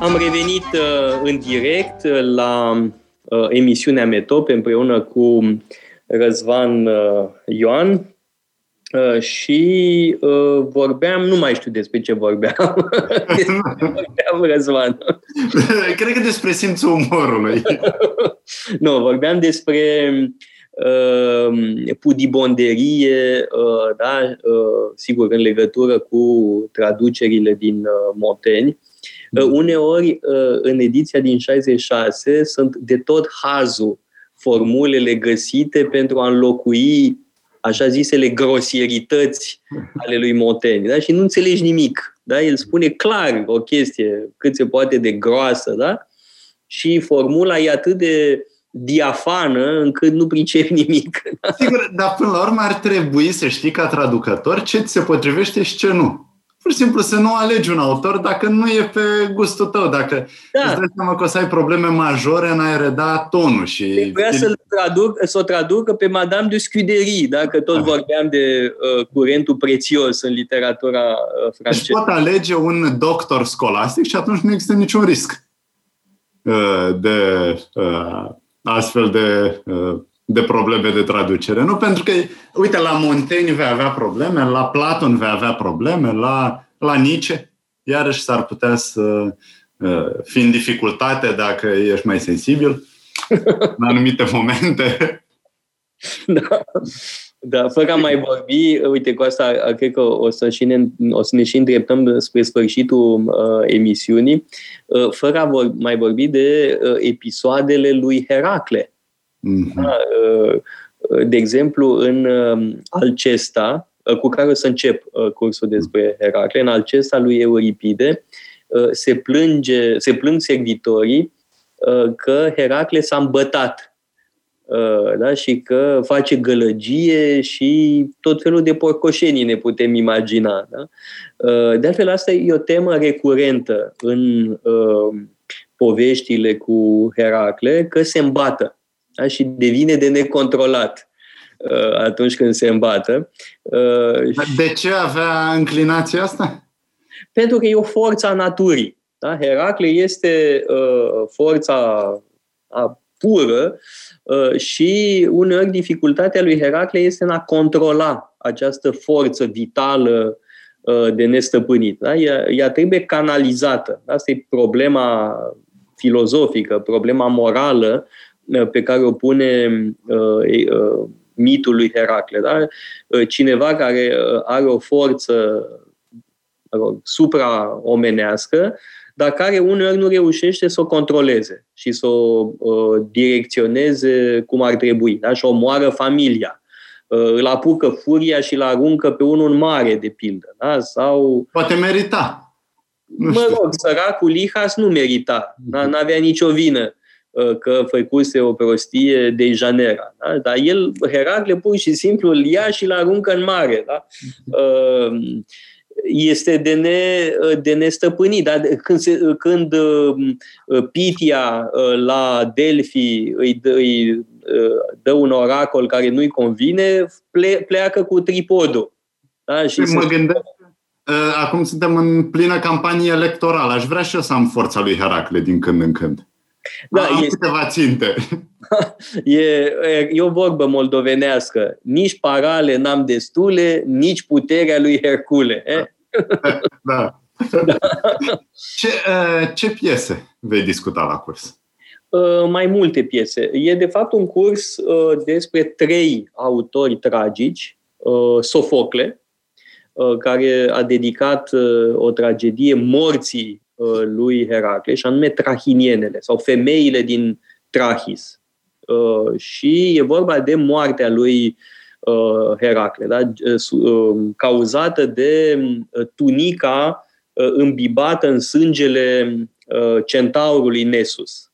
Am revenit uh, în direct uh, la uh, emisiunea Metope împreună cu Răzvan uh, Ioan, Uh, și uh, vorbeam, nu mai știu despre ce vorbeam. [laughs] despre vorbeam, Răzvan. [laughs] Cred că despre simțul umorului. [laughs] nu, vorbeam despre uh, pudibonderie, uh, da, uh, sigur, în legătură cu traducerile din uh, Moteni. Uh, uneori, uh, în ediția din 66, sunt de tot hazul formulele găsite pentru a înlocui așa zisele grosierități ale lui Montaigne, da? și nu înțelegi nimic. Da? El spune clar o chestie cât se poate de groasă, da? și formula e atât de diafană încât nu pricepi [laughs] nimic. Da? Sigur, dar până la urmă ar trebui să știi ca traducător ce ți se potrivește și ce nu pur și simplu să nu alegi un autor dacă nu e pe gustul tău, dacă da. îți dai seama că o să ai probleme majore în a reda tonul. Și Trebuia să, traduc, să o traducă pe Madame de Scuderie, dacă tot da. vorbeam de uh, curentul prețios în literatura uh, franceză. Deci pot alege un doctor scolastic și atunci nu există niciun risc uh, de uh, astfel de uh, de probleme de traducere. Nu pentru că, uite, la Montaigne vei avea probleme, la Platon vei avea probleme, la, la Nietzsche iarăși s-ar putea să uh, fi în dificultate dacă ești mai sensibil în anumite momente. [laughs] Da. Da, fără a mai vorbi, uite, cu asta cred că o să, și ne, o să ne și îndreptăm spre sfârșitul uh, emisiunii, uh, fără a vor, mai vorbi de uh, episoadele lui Heracle. Mm-hmm. De exemplu, în um, Alcesta, uh, cu care o să încep uh, cursul despre Heracle, în Alcesta lui Euripide, se, plânge, se plâng servitorii că Heracle s-a îmbătat da? și că face gălăgie și tot felul de porcoșenii ne putem imagina. Da? De altfel, asta e o temă recurentă în poveștile cu Heracle, că se îmbată da? și devine de necontrolat atunci când se îmbată. De ce avea înclinația asta? Pentru că e o forță a naturii. Da? Heracle este uh, forța a pură uh, și uneori dificultatea lui Heracle este în a controla această forță vitală uh, de nestăpânit. Da? Ea, ea trebuie canalizată. Asta e problema filozofică, problema morală uh, pe care o pune uh, uh, mitul lui Heracle. Da? Uh, cineva care are o forță supra-omenească, dar care uneori nu reușește să o controleze și să o uh, direcționeze cum ar trebui. Da? Și omoară familia. Uh, îl apucă furia și îl aruncă pe unul mare, de pildă. Da? Sau... Poate merita. Nu mă rog, săracul Lihas nu merita. Da? N-avea nicio vină uh, că făcuse o prostie de Janera. Da? Dar el, Heracle, pur și simplu îl ia și îl aruncă în mare. Da? Uh, este de, ne, de nestăpânit. Dar când, se, când uh, Pitia uh, la Delphi îi dă, îi uh, dă un oracol care nu-i convine, ple, pleacă cu tripodul. Da? Și mă se... gândesc, acum suntem în plină campanie electorală. Aș vrea și eu să am forța lui Heracle din când în când. Da, am este... câteva ținte. [laughs] E, e o vorbă moldovenească. Nici parale n-am destule, nici puterea lui Hercule. Eh? [laughs] Da. da. Ce, uh, ce piese vei discuta la curs? Uh, mai multe piese. E de fapt un curs uh, despre trei autori tragici. Sofocle, care a dedicat o tragedie morții lui Heracle, și anume Trahinienele, sau femeile din Trahis. Și e vorba de moartea lui Uh, Heracle, da? Uh, um, cauzată de uh, tunica îmbibată în sângele centaurului Nesus.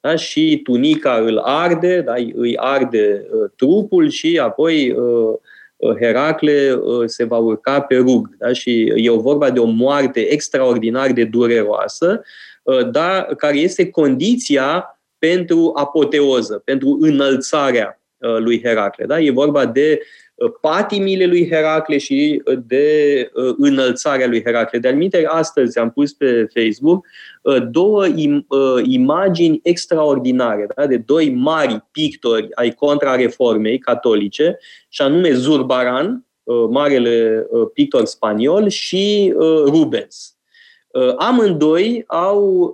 Da? Și tunica îl arde, da? îi arde trupul și apoi Heracle se va urca pe rug. Da? Și e o vorba de o moarte extraordinar de dureroasă, dar care este condiția pentru apoteoză, pentru înălțarea Uh, lui Heracle. Da? E vorba de uh, patimile lui Heracle și uh, de înălțarea lui Heracle. De anumite, astăzi am pus pe Facebook două imagini extraordinare da? de doi mari pictori ai contrareformei catolice, și anume Zurbaran, marele pictor spaniol, și Rubens. Amândoi au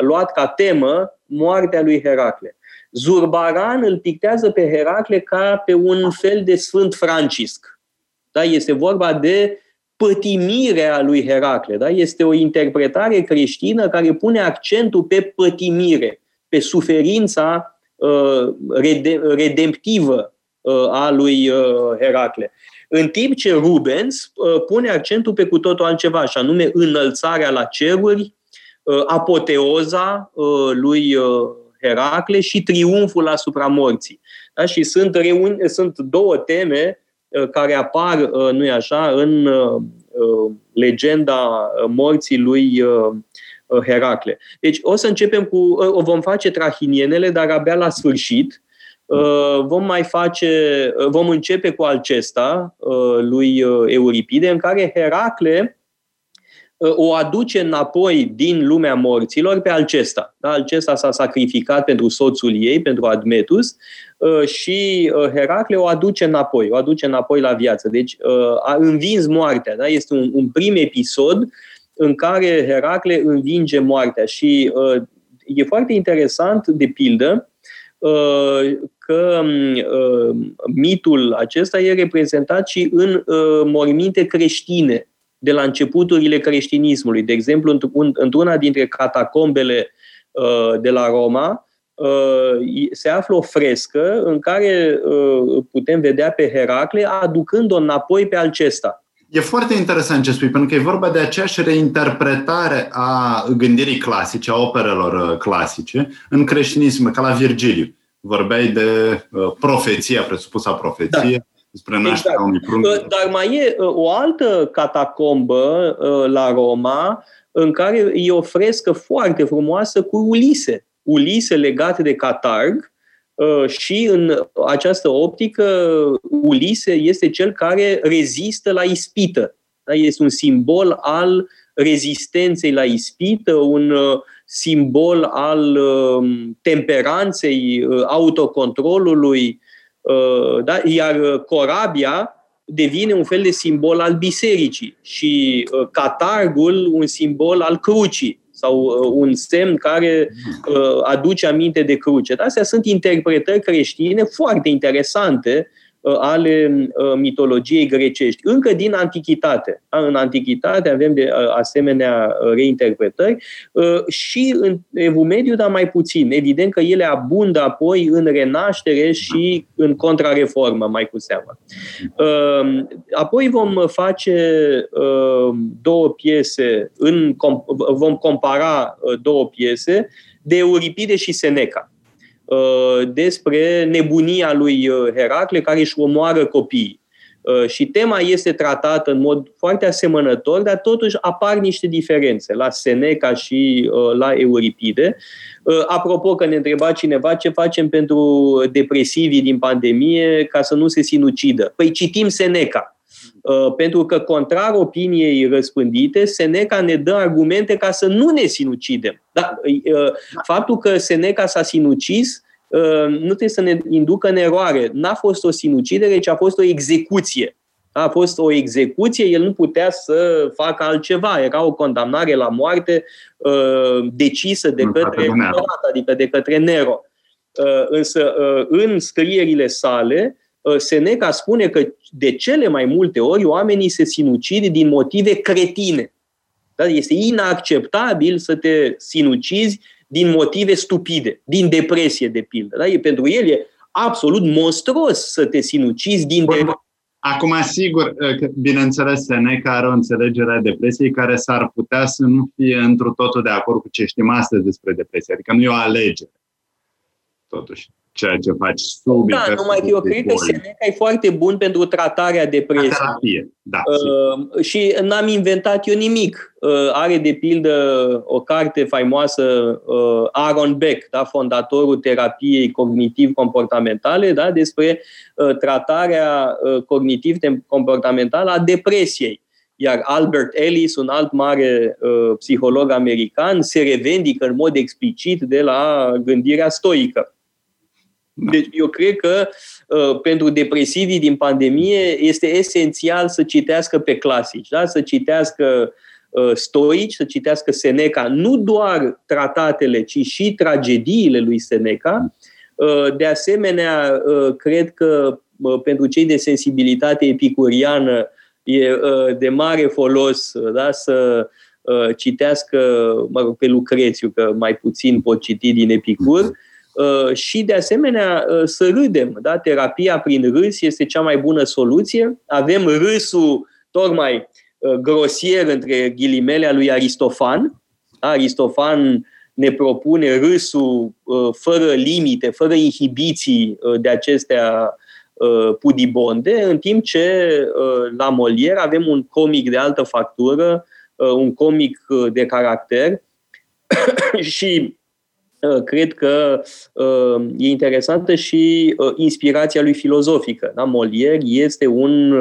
luat ca temă moartea lui Heracle. Zurbaran îl pictează pe Heracle ca pe un fel de Sfânt Francisc. Da? Este vorba de pătimirea lui Heracle. Da? Este o interpretare creștină care pune accentul pe pătimire, pe suferința uh, redemptivă uh, a lui uh, Heracle. În timp ce Rubens uh, pune accentul pe cu totul altceva, și anume înălțarea la ceruri, uh, apoteoza uh, lui uh, Heracle și triumful asupra morții. Da? Și sunt, reuni- sunt două teme uh, care apar, uh, nu-i așa, în uh, legenda morții lui Heracle. Deci o să începem cu, o vom face trahinienele, dar abia la sfârșit. Vom mai face, vom începe cu Alcesta lui Euripide, în care Heracle o aduce înapoi din lumea morților pe Alcesta. Da? Alcesta s-a sacrificat pentru soțul ei, pentru Admetus, uh, și uh, Heracle o aduce înapoi, o aduce înapoi la viață. Deci uh, a învins moartea. Da? Este un, un prim episod în care Heracle învinge moartea și e foarte interesant, de pildă, că mitul acesta e reprezentat și în morminte creștine de la începuturile creștinismului. De exemplu, într-una dintre catacombele uh, de la Roma, uh, se află o frescă în care uh, putem vedea pe Heracle aducând-o înapoi pe Alcesta. E foarte interesant ce spui, pentru că e vorba de aceeași reinterpretare a gândirii clasice, a operelor clasice, în creștinism, ca la Virgiliu. vorbeai de uh, profeția, presupusa profeție, da. Despre nașterea exact. unui prunc. Uh, dar mai e uh, o altă catacombă uh, la Roma, în care e o frescă foarte frumoasă cu Ulise. Ulise legat de Catarg, Uh, și în această optică, Ulise este cel care rezistă la ispită. Da? Este un simbol al rezistenței la ispită, un uh, simbol al um, temperanței, uh, autocontrolului, da? iar corabia devine un fel de simbol al bisericii și catargul un simbol al crucii sau uh, un semn care uh, aduce aminte de cruce. Astea sunt interpretări creștine foarte interesante Uh, ale uh, mitologiei grecești, încă din Antichitate. În Antichitate avem de uh, asemenea reinterpretări și în Evul Mediu, dar mai puțin. Evident că ele abundă apoi în renaștere și în contrareformă, mai cu seamă. Apoi vom face două piese, în, vom compara două piese de Euripide și Seneca. Uh, despre nebunia lui uh, Heracle care își omoară copiii. Uh, și tema este tratată în mod foarte asemănător, dar totuși apar niște diferențe la Seneca și la Euripide. Apropo că ne întreba cineva ce facem pentru depresivii din pandemie ca să nu se sinucidă. Păi citim Seneca. Pentru că, contrar opiniei răspândite, Seneca ne dă argumente ca să nu ne sinucidem. Da? Faptul că Seneca s-a sinucis nu trebuie să ne inducă în eroare. N-a fost o sinucidere, ci a fost o execuție. A fost o execuție, el nu putea să facă altceva. Era o condamnare la moarte decisă de către adică de către Nero. Însă, în scrierile sale, Seneca spune că de cele mai multe ori oamenii se sinucid din motive cretine. Da? Este inacceptabil să te sinucizi din motive stupide, din depresie, de pildă. Da? E, pentru el e absolut monstruos să te sinucizi din depresie. Acum, sigur, că, bineînțeles, Seneca are o înțelegere a depresiei care s-ar putea să nu fie într totul de acord cu ce știm astăzi despre depresie. Adică nu e o alegere, totuși ceea ce faci sub Da, numai că eu cred că Seneca e foarte bun pentru tratarea depresiei. Terapie, da. Uh, și n-am inventat eu nimic. Uh, are de pildă o carte faimoasă uh, Aaron Beck, da, fondatorul terapiei cognitiv-comportamentale, da, despre uh, tratarea uh, cognitiv-comportamentală a depresiei. Iar Albert Ellis, un alt mare uh, psiholog american, se revendică în mod explicit de la gândirea stoică. Da. Deci eu cred că uh, pentru depresivii din pandemie este esențial să citească pe clasici, da? să citească uh, stoici, să citească Seneca, nu doar tratatele, ci și tragediile lui Seneca. Uh, de asemenea, uh, cred că uh, pentru cei de sensibilitate epicuriană e uh, de mare folos da? să uh, citească, mă rog, pe Lucrețiu, că mai puțin pot citi din Epicur, Uh, și, de asemenea, uh, să râdem. Da? Terapia prin râs este cea mai bună soluție. Avem râsul tocmai uh, grosier între ghilimele a lui Aristofan. Da? Aristofan ne propune râsul fără limite, fără inhibiții de acestea pudibonde, în timp ce la Molière avem un comic de altă factură, un comic de caracter [coughs] și Uh, cred că uh, e interesantă și uh, inspirația lui filozofică. Da? Molière este un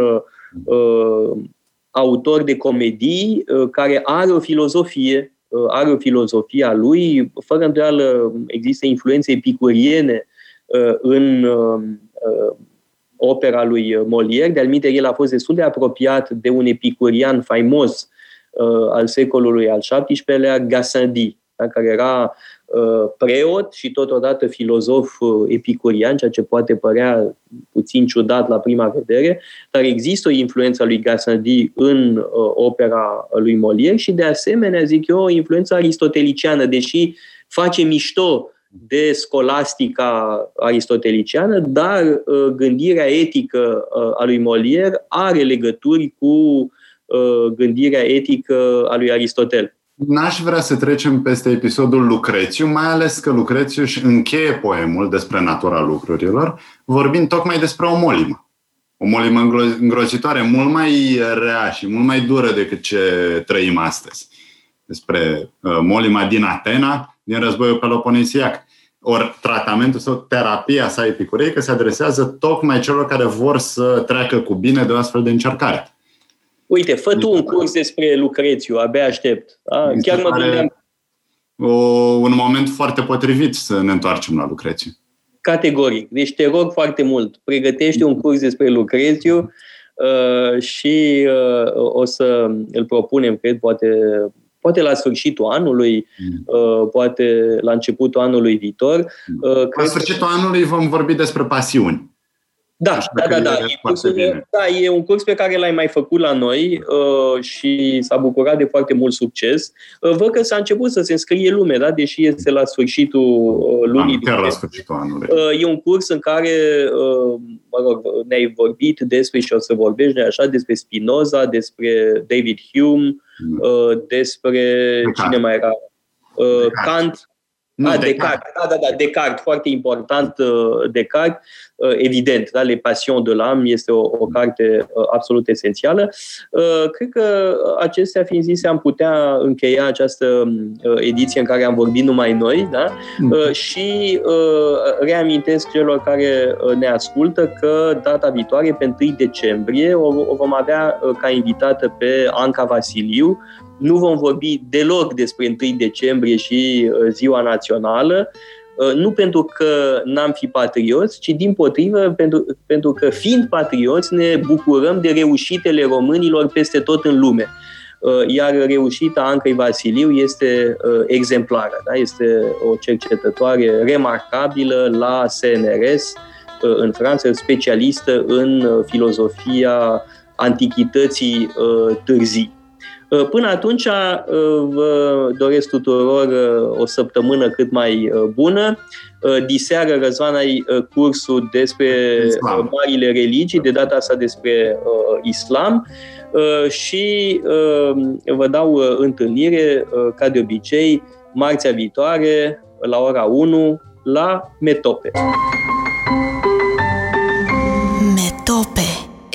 autor de comedii care are o filozofie, are o filozofie a lui, fără îndoială există influențe epicuriene în opera lui Molière. De-al el a fost destul de apropiat de un epicurian faimos al secolului al XVII-lea, Gassendi, da? care era Uh, preot și totodată filozof uh, epicurian, ceea ce poate părea puțin ciudat la prima vedere, dar există o influență a lui Gassendi în uh, opera lui Molière și de asemenea, zic eu, o influență aristoteliciană, deși face mișto de scolastica aristoteliciană, dar gândirea etică a lui Molière are legături cu gândirea etică a lui Aristotel. N-aș vrea să trecem peste episodul Lucrețiu, mai ales că Lucrețiu își încheie poemul despre natura lucrurilor, vorbind tocmai despre o molimă. O molimă îngrozitoare, mult mai rea și mult mai dură decât ce trăim astăzi. Despre uh, molima din Atena, din războiul Peloponesiac. Ori tratamentul sau terapia sa epicureică se adresează tocmai celor care vor să treacă cu bine de o astfel de încercare. Uite, fă tu un curs despre Lucrețiu, abia aștept. Da? Chiar mă gândeam... O, un moment foarte potrivit să ne întoarcem la Lucrețiu. Categoric. Deci te rog foarte mult, pregătește un curs despre Lucrețiu uh, și uh, o să îl propunem, cred, poate, poate la sfârșitul anului, mm. uh, poate la începutul anului viitor. Uh, la sfârșitul că... anului vom vorbi despre pasiuni. Da, da, da, da. E, cursul, da, e un curs pe care l-ai mai făcut la noi uh, și s-a bucurat de foarte mult succes. Uh, văd că s-a început să se înscrie lume, da? deși este la sfârșitul uh, lunii. Chiar la sfârșitul anului. Uh, e un curs în care uh, mă rog, ne-ai vorbit despre și o să vorbești așa, despre Spinoza, despre David Hume, mm. uh, despre Descartes. cine mai era? Uh, Kant. Nu, ah, Descartes. Descartes. Da, da, da, Descartes, foarte important, uh, Descartes. Uh, evident, da, Le Passion de l'âme este o, o carte uh, absolut esențială. Uh, cred că acestea fiind zise, am putea încheia această ediție în care am vorbit numai noi da? Mm. și reamintesc celor care ne ascultă că data viitoare, pe 1 decembrie, o vom avea ca invitată pe Anca Vasiliu, nu vom vorbi deloc despre 1 decembrie și Ziua Națională, Uh, nu pentru că n-am fi patrioți, ci din potrivă pentru, pentru că fiind patrioți ne bucurăm de reușitele românilor peste tot în lume. Uh, iar reușita Ancăi Vasiliu este uh, exemplară, da? este o cercetătoare remarcabilă la CNRS în Franța, specialistă în filozofia antichității târzii. Uh, până atunci uh, vă doresc tuturor uh, o săptămână cât mai bună. Diseară, Răzvan, ai cursul despre islam. marile religii, de data asta despre islam și vă dau întâlnire, ca de obicei, marțea viitoare, la ora 1, la Metope. Metope